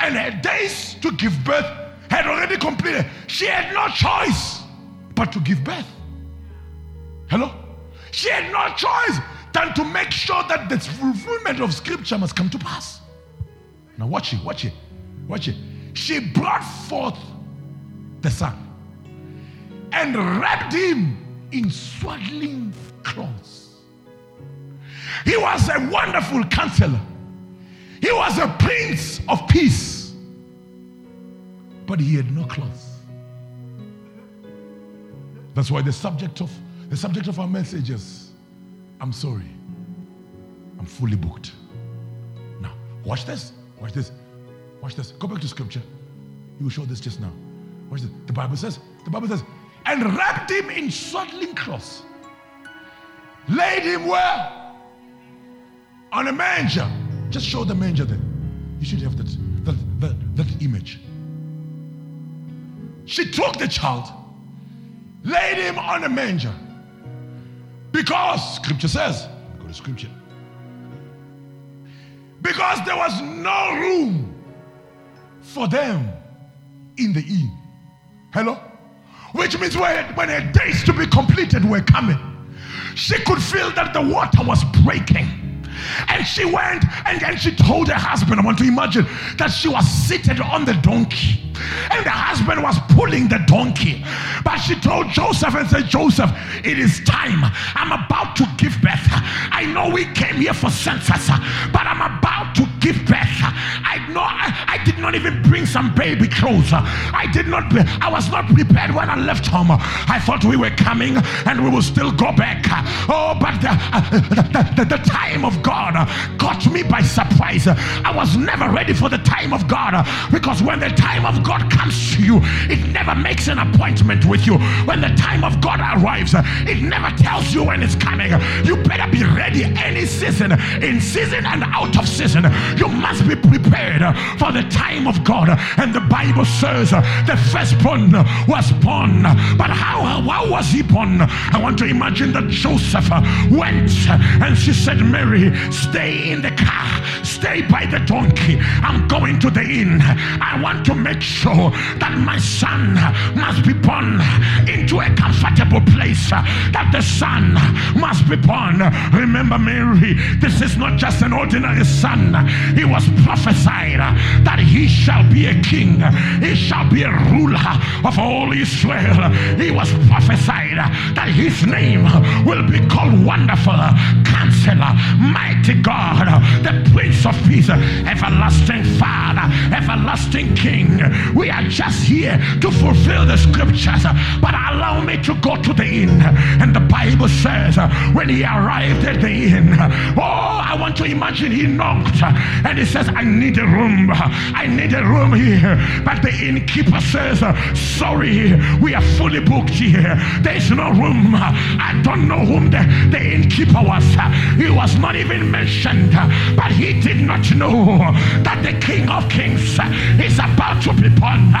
A: and her days to give birth had already completed. She had no choice but to give birth. Hello? She had no choice than to make sure that the fulfillment of scripture must come to pass. Now, watch it, watch it, watch it. She brought forth the son and wrapped him in swaddling clothes. He was a wonderful counselor, he was a prince of peace, but he had no clothes. That's why the subject of the subject of our message is I'm sorry. I'm fully booked. Now, watch this. Watch this. Watch this. Go back to scripture. You will show this just now. Watch this. The Bible says, the Bible says, and wrapped him in swaddling cloths. Laid him where? On a manger. Just show the manger there. You should have that, that, that, that image. She took the child, laid him on a manger. Because scripture says, go to scripture. Because there was no room for them in the inn. Hello? Which means when, when her days to be completed were coming, she could feel that the water was breaking. And she went and then she told her husband, I want to imagine that she was seated on the donkey and the husband was pulling the donkey. But she told Joseph and said, Joseph, it is time. I'm about to give birth. I know we came here for census, but I'm about give birth. I know I, did not even bring some baby clothes. I did not, I was not prepared when I left home. I thought we were coming and we will still go back. Oh, but the, the, the, the time of God caught me by surprise. I was never ready for the time of God because when the time of God comes to you, it never makes an appointment with you. When the time of God arrives, it never tells you when it's coming. You better be ready any season, in season and out of season. You must be prepared for the time of God. And the Bible says the firstborn was born. But how, how was he born? I want to imagine that Joseph went and she said, Mary, stay in the car, stay by the donkey. I'm going to the inn. I want to make sure that my son must be born into a comfortable place, that the son must be born. Remember, Mary, this is not just an ordinary son. He was prophesied that he shall be a king, he shall be a ruler of all Israel. He was prophesied that his name will be called Wonderful Counselor, Mighty God, the Prince of Peace, Everlasting Father, Everlasting King. We are just here to fulfill the scriptures, but allow me to go to the inn. And the Bible says, when he arrived at the inn, oh, I want to imagine he knocked and he says, I need a room. I need a room here. But the innkeeper says, Sorry, we are fully booked here. There is no room. I don't know whom the, the innkeeper was. He was not even mentioned, but he did not know that the King of Kings is about to be born.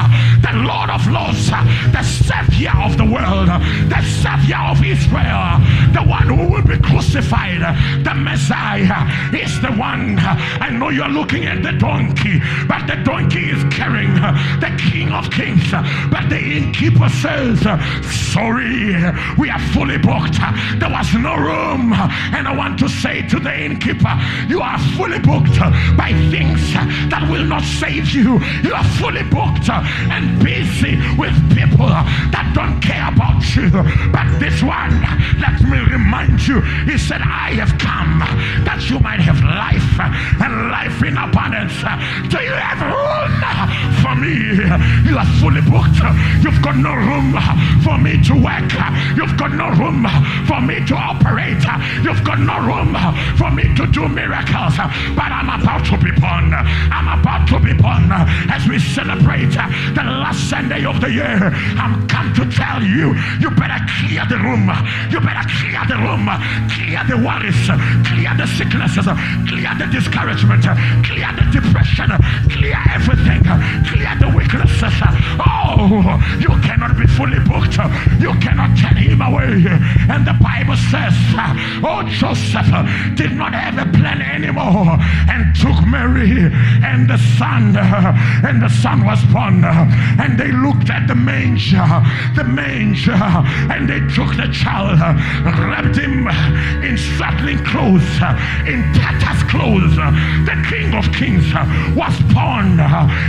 A: The Lord of Lords, the Savior of world, the Savior of Israel, the one who will be crucified, the Messiah is the one. I know you're looking at the donkey, but the donkey is carrying the King of Kings. But the innkeeper says, Sorry, we are fully booked. There was no room. And I want to say to the innkeeper, You are fully booked by things that will not save you. You are fully booked and busy with people that don't care about you. But this one, let me remind you, he said, I have come that you might have life and life in abundance. Do you have room for me? You are fully booked. You've got no room for me to work. You've got no room for me to operate. You've got no room for me to do miracles. But I'm about to be born. I'm about to be born as we celebrate the last Sunday of the year. I'm come to tell you, you You better clear the room. You better clear the room. Clear the worries. Clear the sicknesses. Clear the discouragement. Clear the depression. Clear everything. Clear the weaknesses. Oh, you cannot be fully booked You cannot turn him away. And the Bible says, Oh, Joseph did not have a plan anymore and took Mary and the son, and the son was born. And they looked at the manger, the manger, Uh, and they took the child, uh, wrapped him uh, in swaddling clothes, in tatters clothes. The King of Kings was born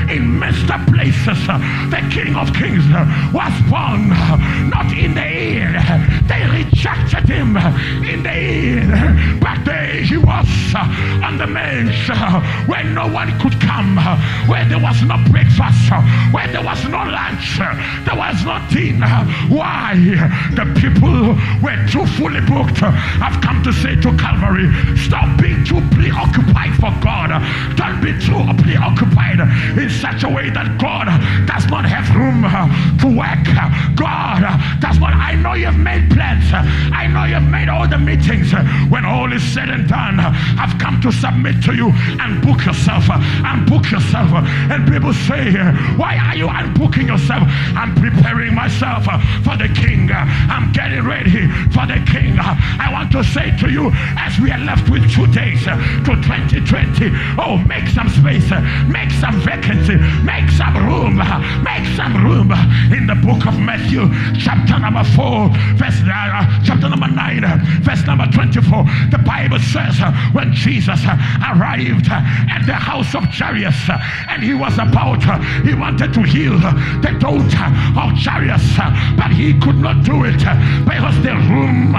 A: in up places. The King of Kings was born not in the inn. They rejected him in the inn, but there he was on the bench where no one could come, where there was no breakfast, where there was no lunch, there was no dinner. Why? The people were too fully booked. I've come to say to Calvary, stop being too preoccupied for God. Don't be too preoccupied in such a way that God does not have room to work. God does not. I know you've made plans. I know you've made all the meetings. When all is said and done, I've come to submit to you and book yourself. And book yourself. And people say, Why are you unbooking yourself? I'm preparing myself for the king. I'm getting ready for the king. I want to say to you, as we are left with two days to 2020, oh, make some space, make some vacancy, make some room, make some room in the book of Matthew, chapter number 4, verse uh, chapter number 9, verse number 24. The Bible says when Jesus arrived at the house of Jairus and he was about, he wanted to heal the daughter of Jairus, but he could not do it because the room,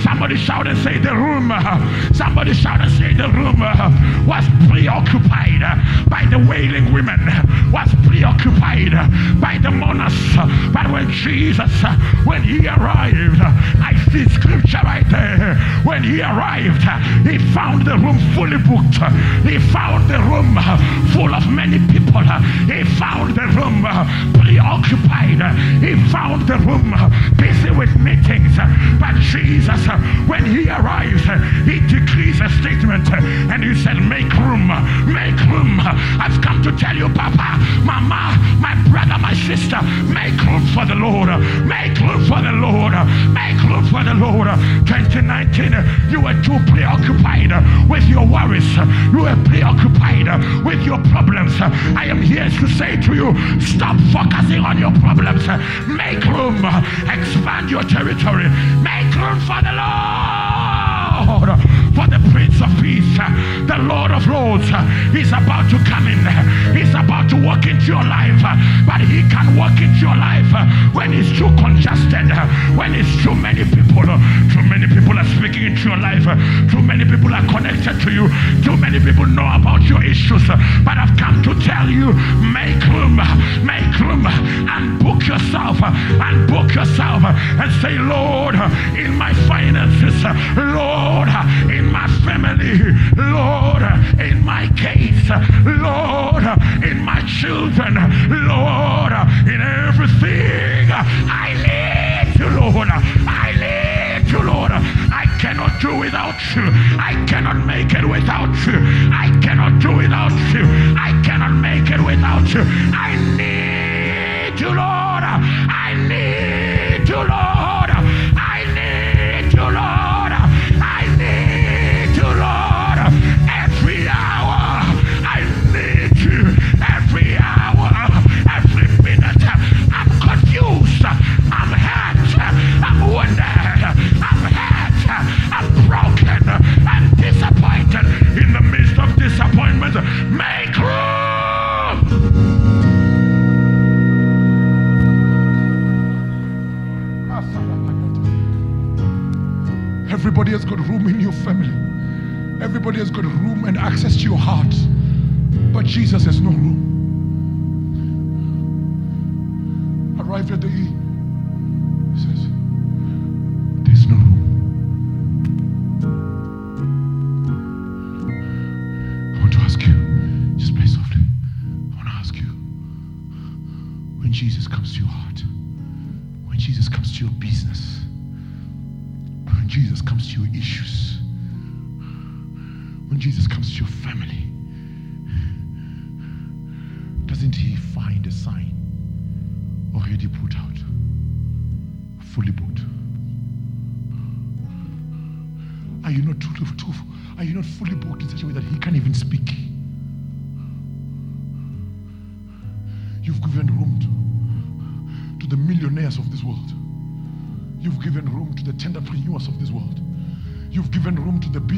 A: somebody shout and say the room, somebody shout and say the room was preoccupied by the wailing women, was preoccupied by the mourners. But when Jesus, when he arrived, I see scripture right there. When he arrived, he found the room fully booked. He found the room full of many people. He found the room preoccupied. He found the room busy with meetings. But Jesus, when he arrives, he decrees a statement and he said, Make room, make room. I've come to tell you, Papa, Mama, my brother, my sister, make room for the Lord. Make room for the Lord. Make room for the Lord. 2019, you were too preoccupied with your worries. You were preoccupied with your problems. I am here to say to you, stop focusing on your problems. Make room. Expand your territory. Make room for the Lord for the Prince of Peace, the Lord of Lords. He's about to come in. He's about to walk into your life. But he can walk into your life when it's too congested, when it's too many people. Too many people are speaking into your life. Too many people are connected to you. Too many people know about your issues. But I've come to tell you, make room, make room, and book yourself, and book yourself, and say, Lord, in my finances, Lord, in in my family, Lord, in my case, Lord, in my children, Lord, in everything. I need you, Lord. I need you, Lord. I cannot do without you. I cannot make it without you. I cannot do without you. I cannot make it without you. I need you, Lord. I need you, Lord. Everybody has got room in your family. Everybody has got room and access to your heart. But Jesus has no room. Arrived at the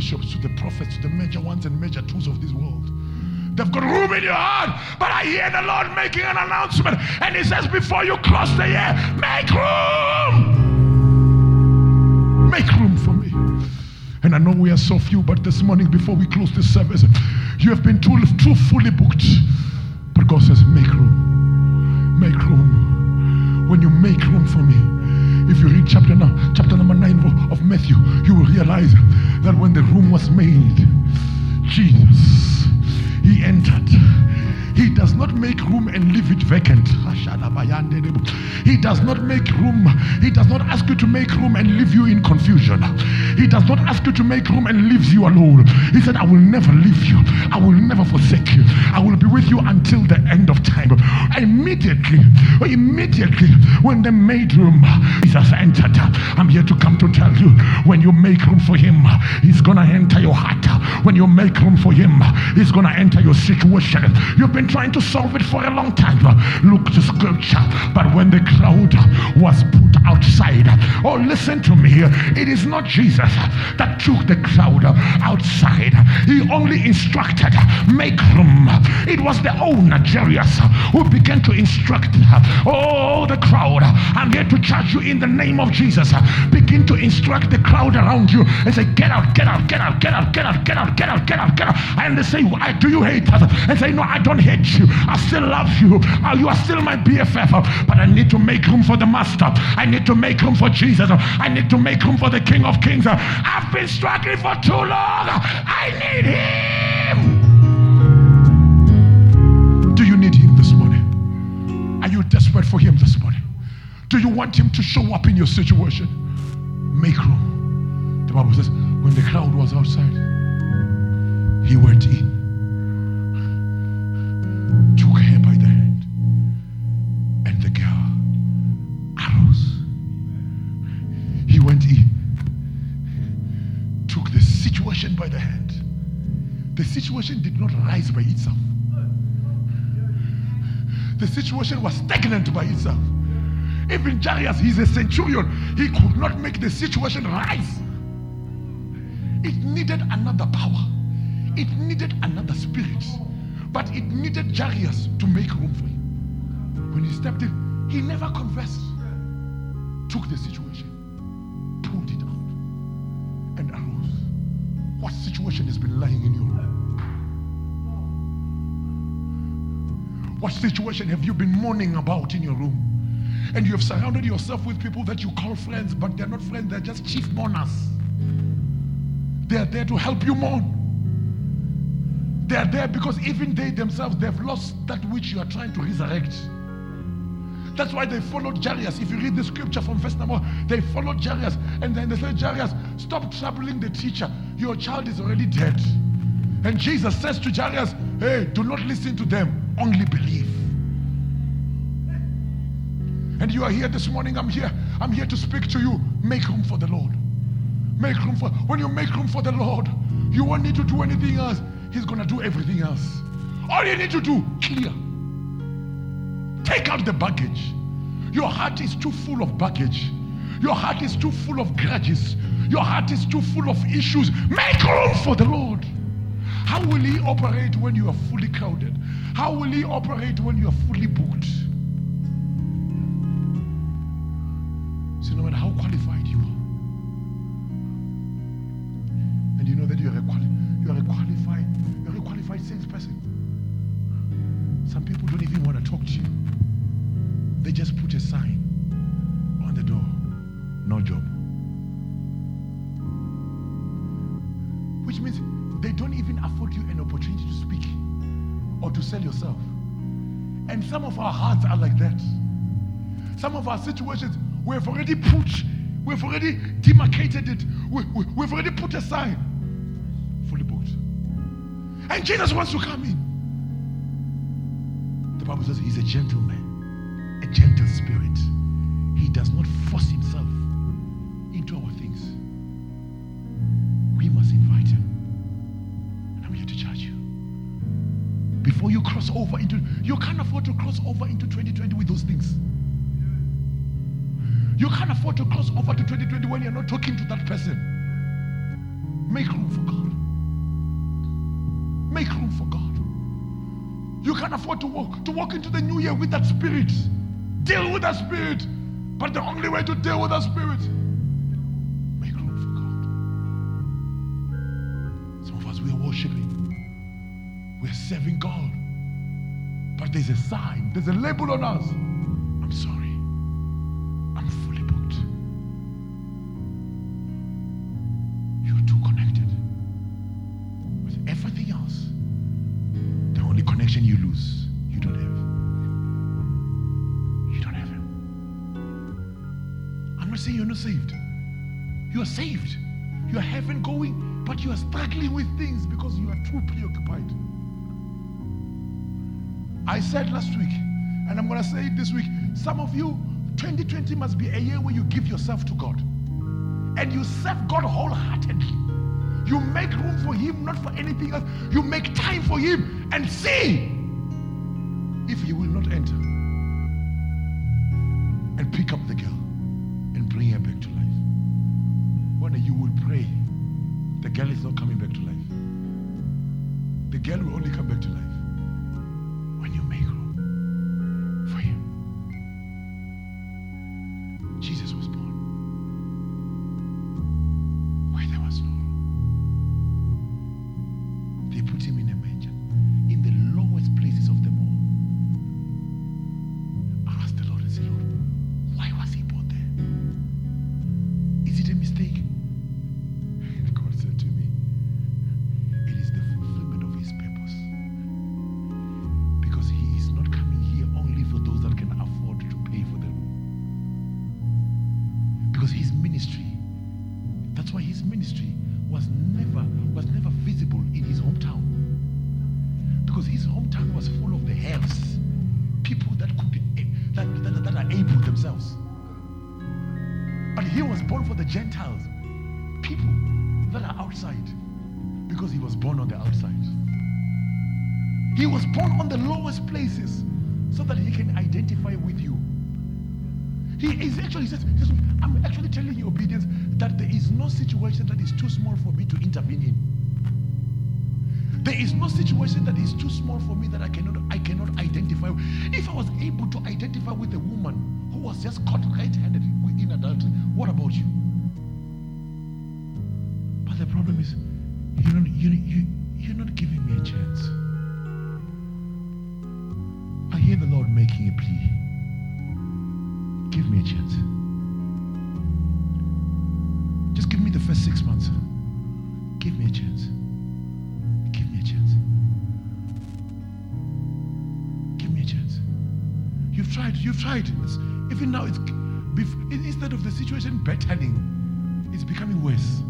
A: bishops, to the prophets, to the major ones and major twos of this world. They've got room in your heart. But I hear the Lord making an announcement. And He says, Before you cross the year, make room. Make room for me. And I know we are so few, but this morning, before we close this service, you have been too, too fully booked. But God says, Make room. Make room. When you make room for me, if you read chapter, chapter number 9 of Matthew, you will realize that when the room was made, Jesus, he entered. He does not make room and leave it vacant. He does not make room. He does not ask you to make room and leave you in confusion. He does not ask you to make room and leaves you alone. He said, I will never leave you. I will never forsake you. I will be with you until the end of time. Immediately, immediately, when they made room, Jesus entered. I'm here to come to tell you when you make room for him, he's gonna enter your heart. When you make room for him, he's gonna enter your situation. You've been trying to solve it for a long time. Look to scripture. But when the crowd was put outside, oh, listen to me. It is not Jesus that took the crowd outside. He only instructed, make room. It was the owner, Jairus, who began to instruct, oh, the crowd. I'm here to charge you in the name of Jesus. Begin to instruct the crowd around you and say, get out, get out, get out, get out, get out, get out, get out, get out, get out. And they say, do you hate us? And say, no, I don't hate hate you. I still love you. Uh, you are still my BFF. But I need to make room for the Master. I need to make room for Jesus. I need to make room for the King of Kings. I've been struggling for too long. I need Him. Do you need Him this morning? Are you desperate for Him this morning? Do you want Him to show up in your situation? Make room. The Bible says, when the crowd was outside, He went in took her by the hand, and the girl arose. He went in, took the situation by the hand. The situation did not rise by itself. The situation was stagnant by itself. Even Jairus, he's a centurion, he could not make the situation rise. It needed another power, it needed another spirit. But it needed Jairus to make room for him. When he stepped in, he never confessed. Took the situation, pulled it out, and arose. What situation has been lying in your room? What situation have you been mourning about in your room? And you have surrounded yourself with people that you call friends, but they're not friends, they're just chief mourners. They're there to help you mourn. They are there because even they themselves, they've lost that which you are trying to resurrect. That's why they followed Jairus. If you read the scripture from verse number they followed Jairus. And then they said, Jairus, stop troubling the teacher. Your child is already dead. And Jesus says to Jairus, hey, do not listen to them, only believe. And you are here this morning. I'm here. I'm here to speak to you. Make room for the Lord. Make room for when you make room for the Lord, you won't need to do anything else. He's going to do everything else. All you need to do, clear. Take out the baggage. Your heart is too full of baggage. Your heart is too full of grudges. Your heart is too full of issues. Make room for the Lord. How will He operate when you are fully crowded? How will He operate when you are fully booked? So, no matter how qualified sell yourself. And some of our hearts are like that. Some of our situations, we've already put, we've already demarcated it, we, we, we've already put a sign. Fully booked. And Jesus wants to come in. The Bible says he's a gentleman, a gentle spirit. He does not force himself into our things. We must invite him. And I'm here to charge before you cross over into, you can't afford to cross over into 2020 with those things. You can't afford to cross over to 2020 when you're not talking to that person. Make room for God. Make room for God. You can't afford to walk to walk into the new year with that spirit. Deal with that spirit. But the only way to deal with that spirit, serving God. But there's a sign, there's a label on us. I'm sorry. I'm fully booked. You're too connected with everything else. The only connection you lose, you don't have. You don't have Him. I'm not saying you're not saved. You are saved. You are heaven going, but you are struggling with things because you are too preoccupied. I said last week, and I'm going to say it this week some of you, 2020 must be a year where you give yourself to God and you serve God wholeheartedly. You make room for Him, not for anything else. You make time for Him and see if He will not enter and pick up the girl and bring her back to life. When you will pray, the girl is not coming back to life. The girl will only come back to life the outside. He was born on the lowest places so that he can identify with you. He is actually says, I'm actually telling you obedience that there is no situation that is too small for me to intervene in. There is no situation that is too small for me that I cannot I cannot identify. If I was able to identify with a woman who was just caught right-handed in adultery, what about you? But the problem is, you're not, you, you, you're not giving me a chance. I hear the Lord making a plea. Give me a chance. Just give me the first six months. Give me a chance. Give me a chance. Give me a chance. You've tried. You've tried. It's, even now, it's instead of the situation bettering, it's becoming worse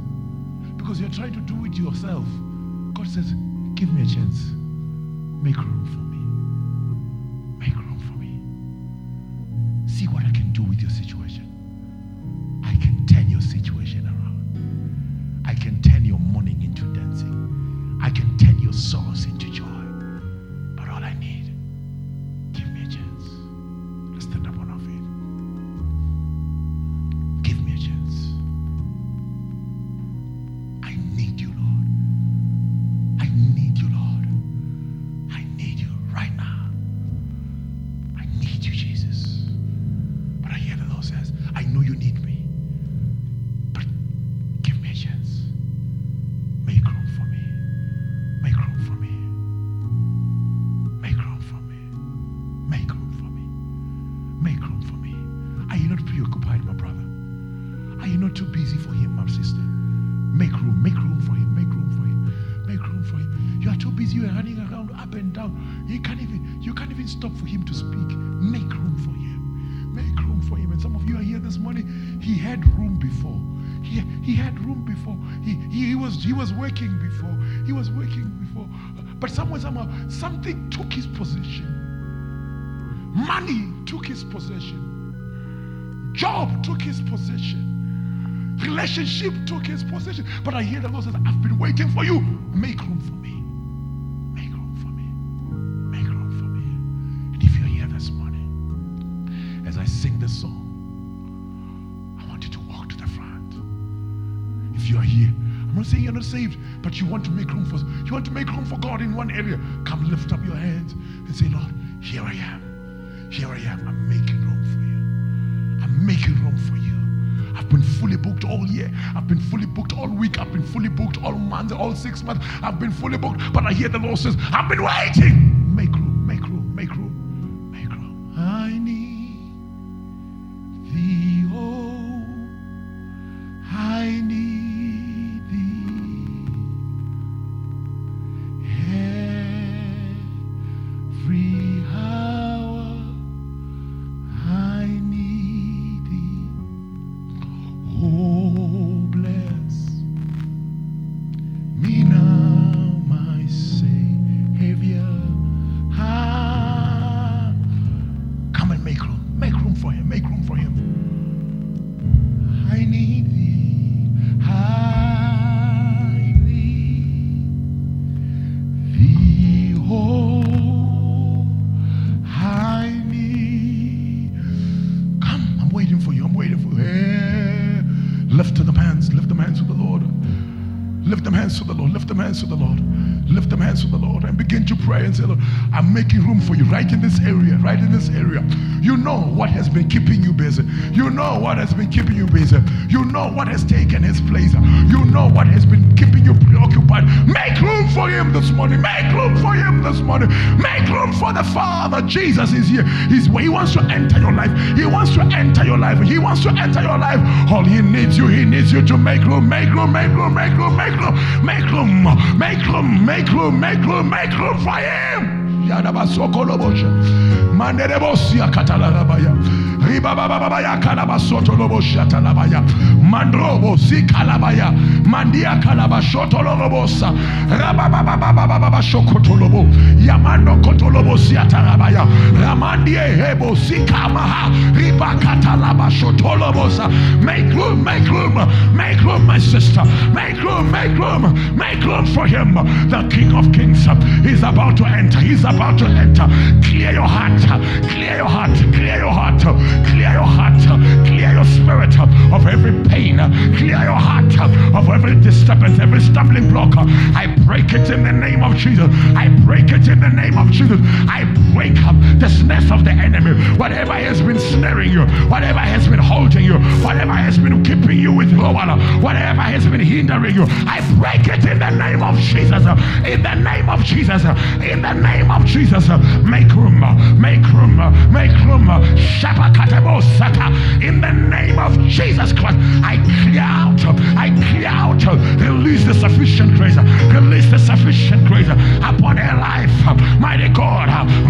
A: because you're trying to do it yourself. God says, "Give me a chance. Make room for me. Make room for me. See what I can do with your situation. Money took his possession. Job took his possession. Relationship took his possession. But I hear the Lord says, I've been waiting for you. Make room for me. Make room for me. Make room for me. And if you're here this morning, as I sing this song, I want you to walk to the front. If you are here, I'm not saying you're not saved, but you want to make room for you want to make room for God in one area. Come lift up your hands and say, Lord, here I am. Here I am. I'm making room for you. I'm making room for you. I've been fully booked all year. I've been fully booked all week. I've been fully booked all months, all six months. I've been fully booked. But I hear the Lord says, I've been waiting. Him. Make room for the Father. Jesus is here. He's he wants to enter your life. He wants to enter your life. He wants to enter your life. All he needs you, he needs you to make room, make room, make room, make room, make room, make room, make room, make room, make room, make room for him. Yadabasokolobosha. Manderebosia katalarabaya. Ribabababaya kalabasotolobosha talabaya. Mandrobo sikalabaya. Mandia kalabashotolobosa. Rababababababa shokotolobo. Yamando kotolobo siatarabaya. Ramandie hebo. Ribakatalaba shotolobosa. Make room, make room, make room, my sister. Make room, make room, make room for him. The King of Kings is about to enter. He's about to enter. Clear your heart, clear your heart, clear your heart, clear your heart, clear your spirit of every pain, clear your heart of every disturbance, every stumbling block. I break it in the name of Jesus. I break it in the name of Jesus. I break up the snares of the enemy. Whatever has been snaring you, whatever has been holding you, whatever has been keeping you withdrawn, whatever has been hindering you, I break it in the name of Jesus. In the name of Jesus. In the name of Jesus. Make room, make room, make room. Shabakatebosata. In the name of Jesus Christ, I clear out, I clear out, release the sufficient grace, release the sufficient grace upon her life. Mighty God,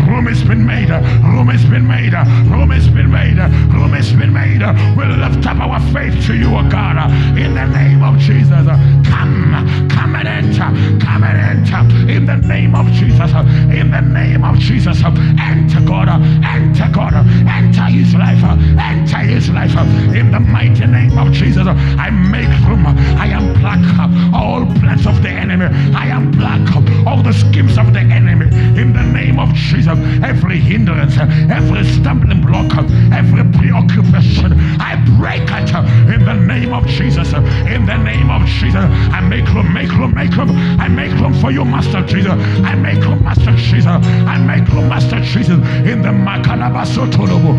A: room has been made, room has been made, room has been made, room has been made. We lift up our faith to you, O God, in the name of Jesus. Come, come and enter, come and enter in the name of Jesus, in the name of Jesus. Enter God, enter God, enter his life, uh, enter his life uh, in the mighty name of Jesus. I make room, uh, I am unplug all plans of the enemy, I am unplug all the schemes of the enemy in the name of Jesus. Every hindrance, every stumbling block, every preoccupation, I break it in the name of Jesus. In the name of Jesus, I make room, make room, make room. I make room for you, Master Jesus. I make room, Master Jesus. I make room, Master Jesus. In the Makalabasotolobo,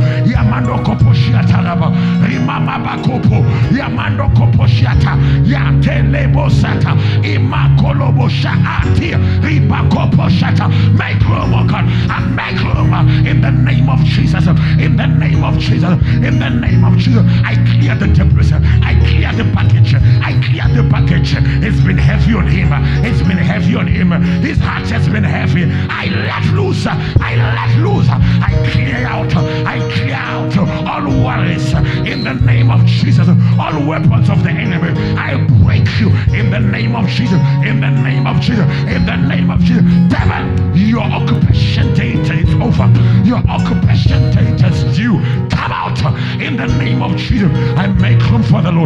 A: Yamando Koposhiatalaba, Rimama Bakopo, Yamando Koposhiata, Yatelebo Sata, Imakolobo Shaati, Ribakopo Shata. Make room, oh God. I make room uh, in the name of Jesus. In the name of Jesus. In the name of Jesus. I clear the debris. Uh, I clear the package. Uh,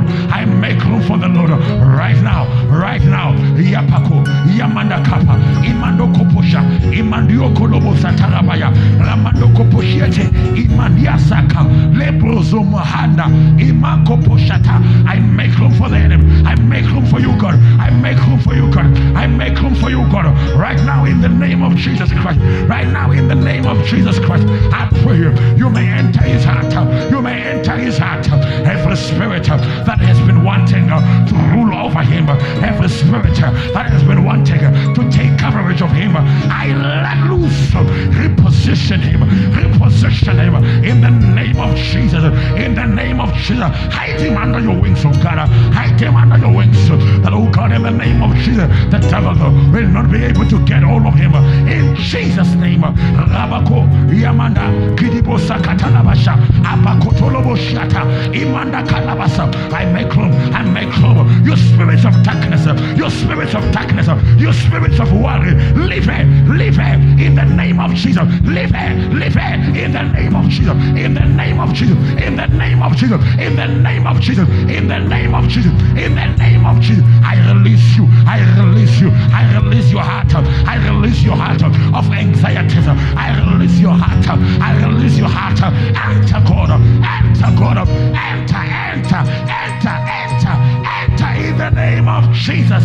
A: Lord. I make room for the Lord right now. Right now. Yapako, Yamanda Kappa, Imando Koposha, Imandio Kolobo Satarabaya, Ramando Koposhiete, I make room for the enemy. I make room for you, God. I make room for you, God. I make room for you, God. Right now, in the name of Jesus Christ. Right now, in the name of Jesus Christ. I pray you, you may enter his heart. You may enter his heart. Every spirit that has been wanting to rule over him, every spirit that has been wanting to take coverage of him, I let loose. Reposition him. Reposition him in the name of Jesus. In the name of Jesus, hide him under your wings, oh God. Hide him under your wings. That, oh God, in the name of Jesus, the devil will not be able to get hold of him. In Jesus' name, Rabako Yamanda Kidibo Sakatalabasha Apakotolobo Shata Imanda Kalabasa. I make room, I make room. Your spirits of darkness, your spirits of darkness, your spirits of worry, leave it, leave it in the name of Jesus. Leave it, leave it in the name of Jesus. In the name of Jesus. In the name of Jesus. In the name of Jesus. In the name of Jesus. In the name of Jesus. I release you. I release you. I release your heart. I release your heart of anxieties. I release your heart. I release your heart. Enter God. Enter God. Enter, enter, enter, enter, enter the name of Jesus.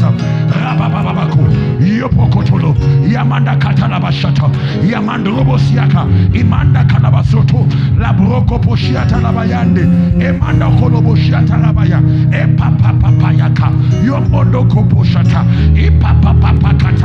A: Yopokotolo. Yamanda katalabashata. Yamandrobo siaka. Imanda kalabasoto. Labroko poshiata labayande. Emanda kolobo shiata labaya. Epapapapayaka. Yomondo koposhata. Ipapapapakata. Labrozo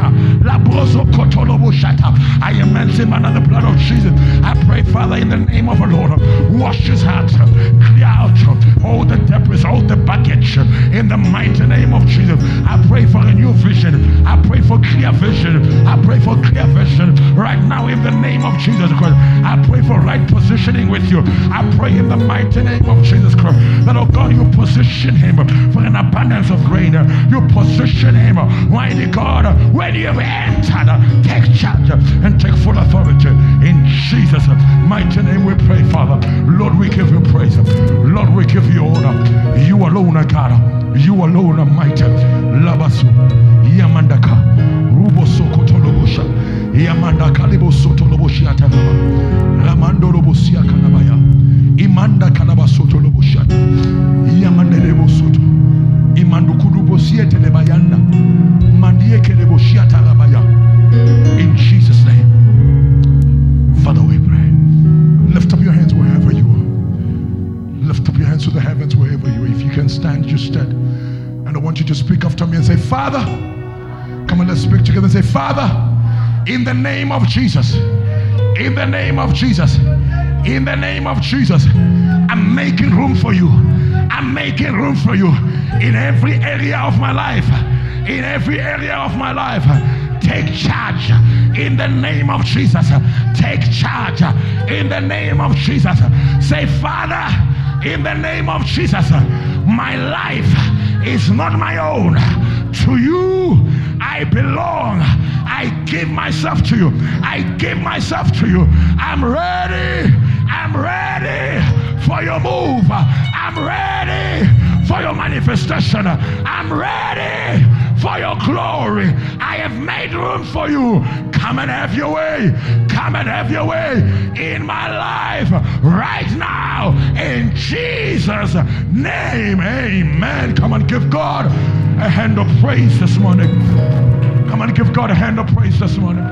A: in the mighty name of Jesus. I pray for a new vision. I pray for clear vision. I pray for clear vision right now in the name of Jesus Christ. I pray for right positioning with you. I pray in the mighty name of Jesus Christ that, oh God, you position him for an abundance of rain. You position him, mighty God, when you have entered, take charge and take full authority. In Jesus' mighty name we pray, Father. Lord, we give you praise. Lord, we give you honor. You alone are God. You alone are mighty. Labasu. Yamandaka. Rubo Sokotolobosha. Yamandaka Libo Sotoloboshi Atanaba. Ramando Robosia Kanabaya. Imanda Kanabasotoloboshata. Yamandelebo Soto. Imandu Kudubosia Telebayanda. Mandie Keleboshia Talabaya. In Jesus' name. Father, we pray. To the heavens wherever you are. If you can stand, just stand. And I want you to speak after me and say, Father, come on, let's speak together and say, Father, in the name of Jesus, in the name of Jesus, in the name of Jesus, I'm making room for you. I'm making room for you in every area of my life. In every area of my life. Take charge in the name of Jesus. Take charge in the name of Jesus. Say, Father, in the name of Jesus, my life is not my own. To you I belong. I give myself to you. I give myself to you. I'm ready. I'm ready for your move. I'm ready for your manifestation. I'm ready for your glory. I have made room for you. Come and have your way. Come and have your way in my life right now. In Jesus' name, amen. Come and give God a hand of praise this morning. Come and give God a hand of praise this morning.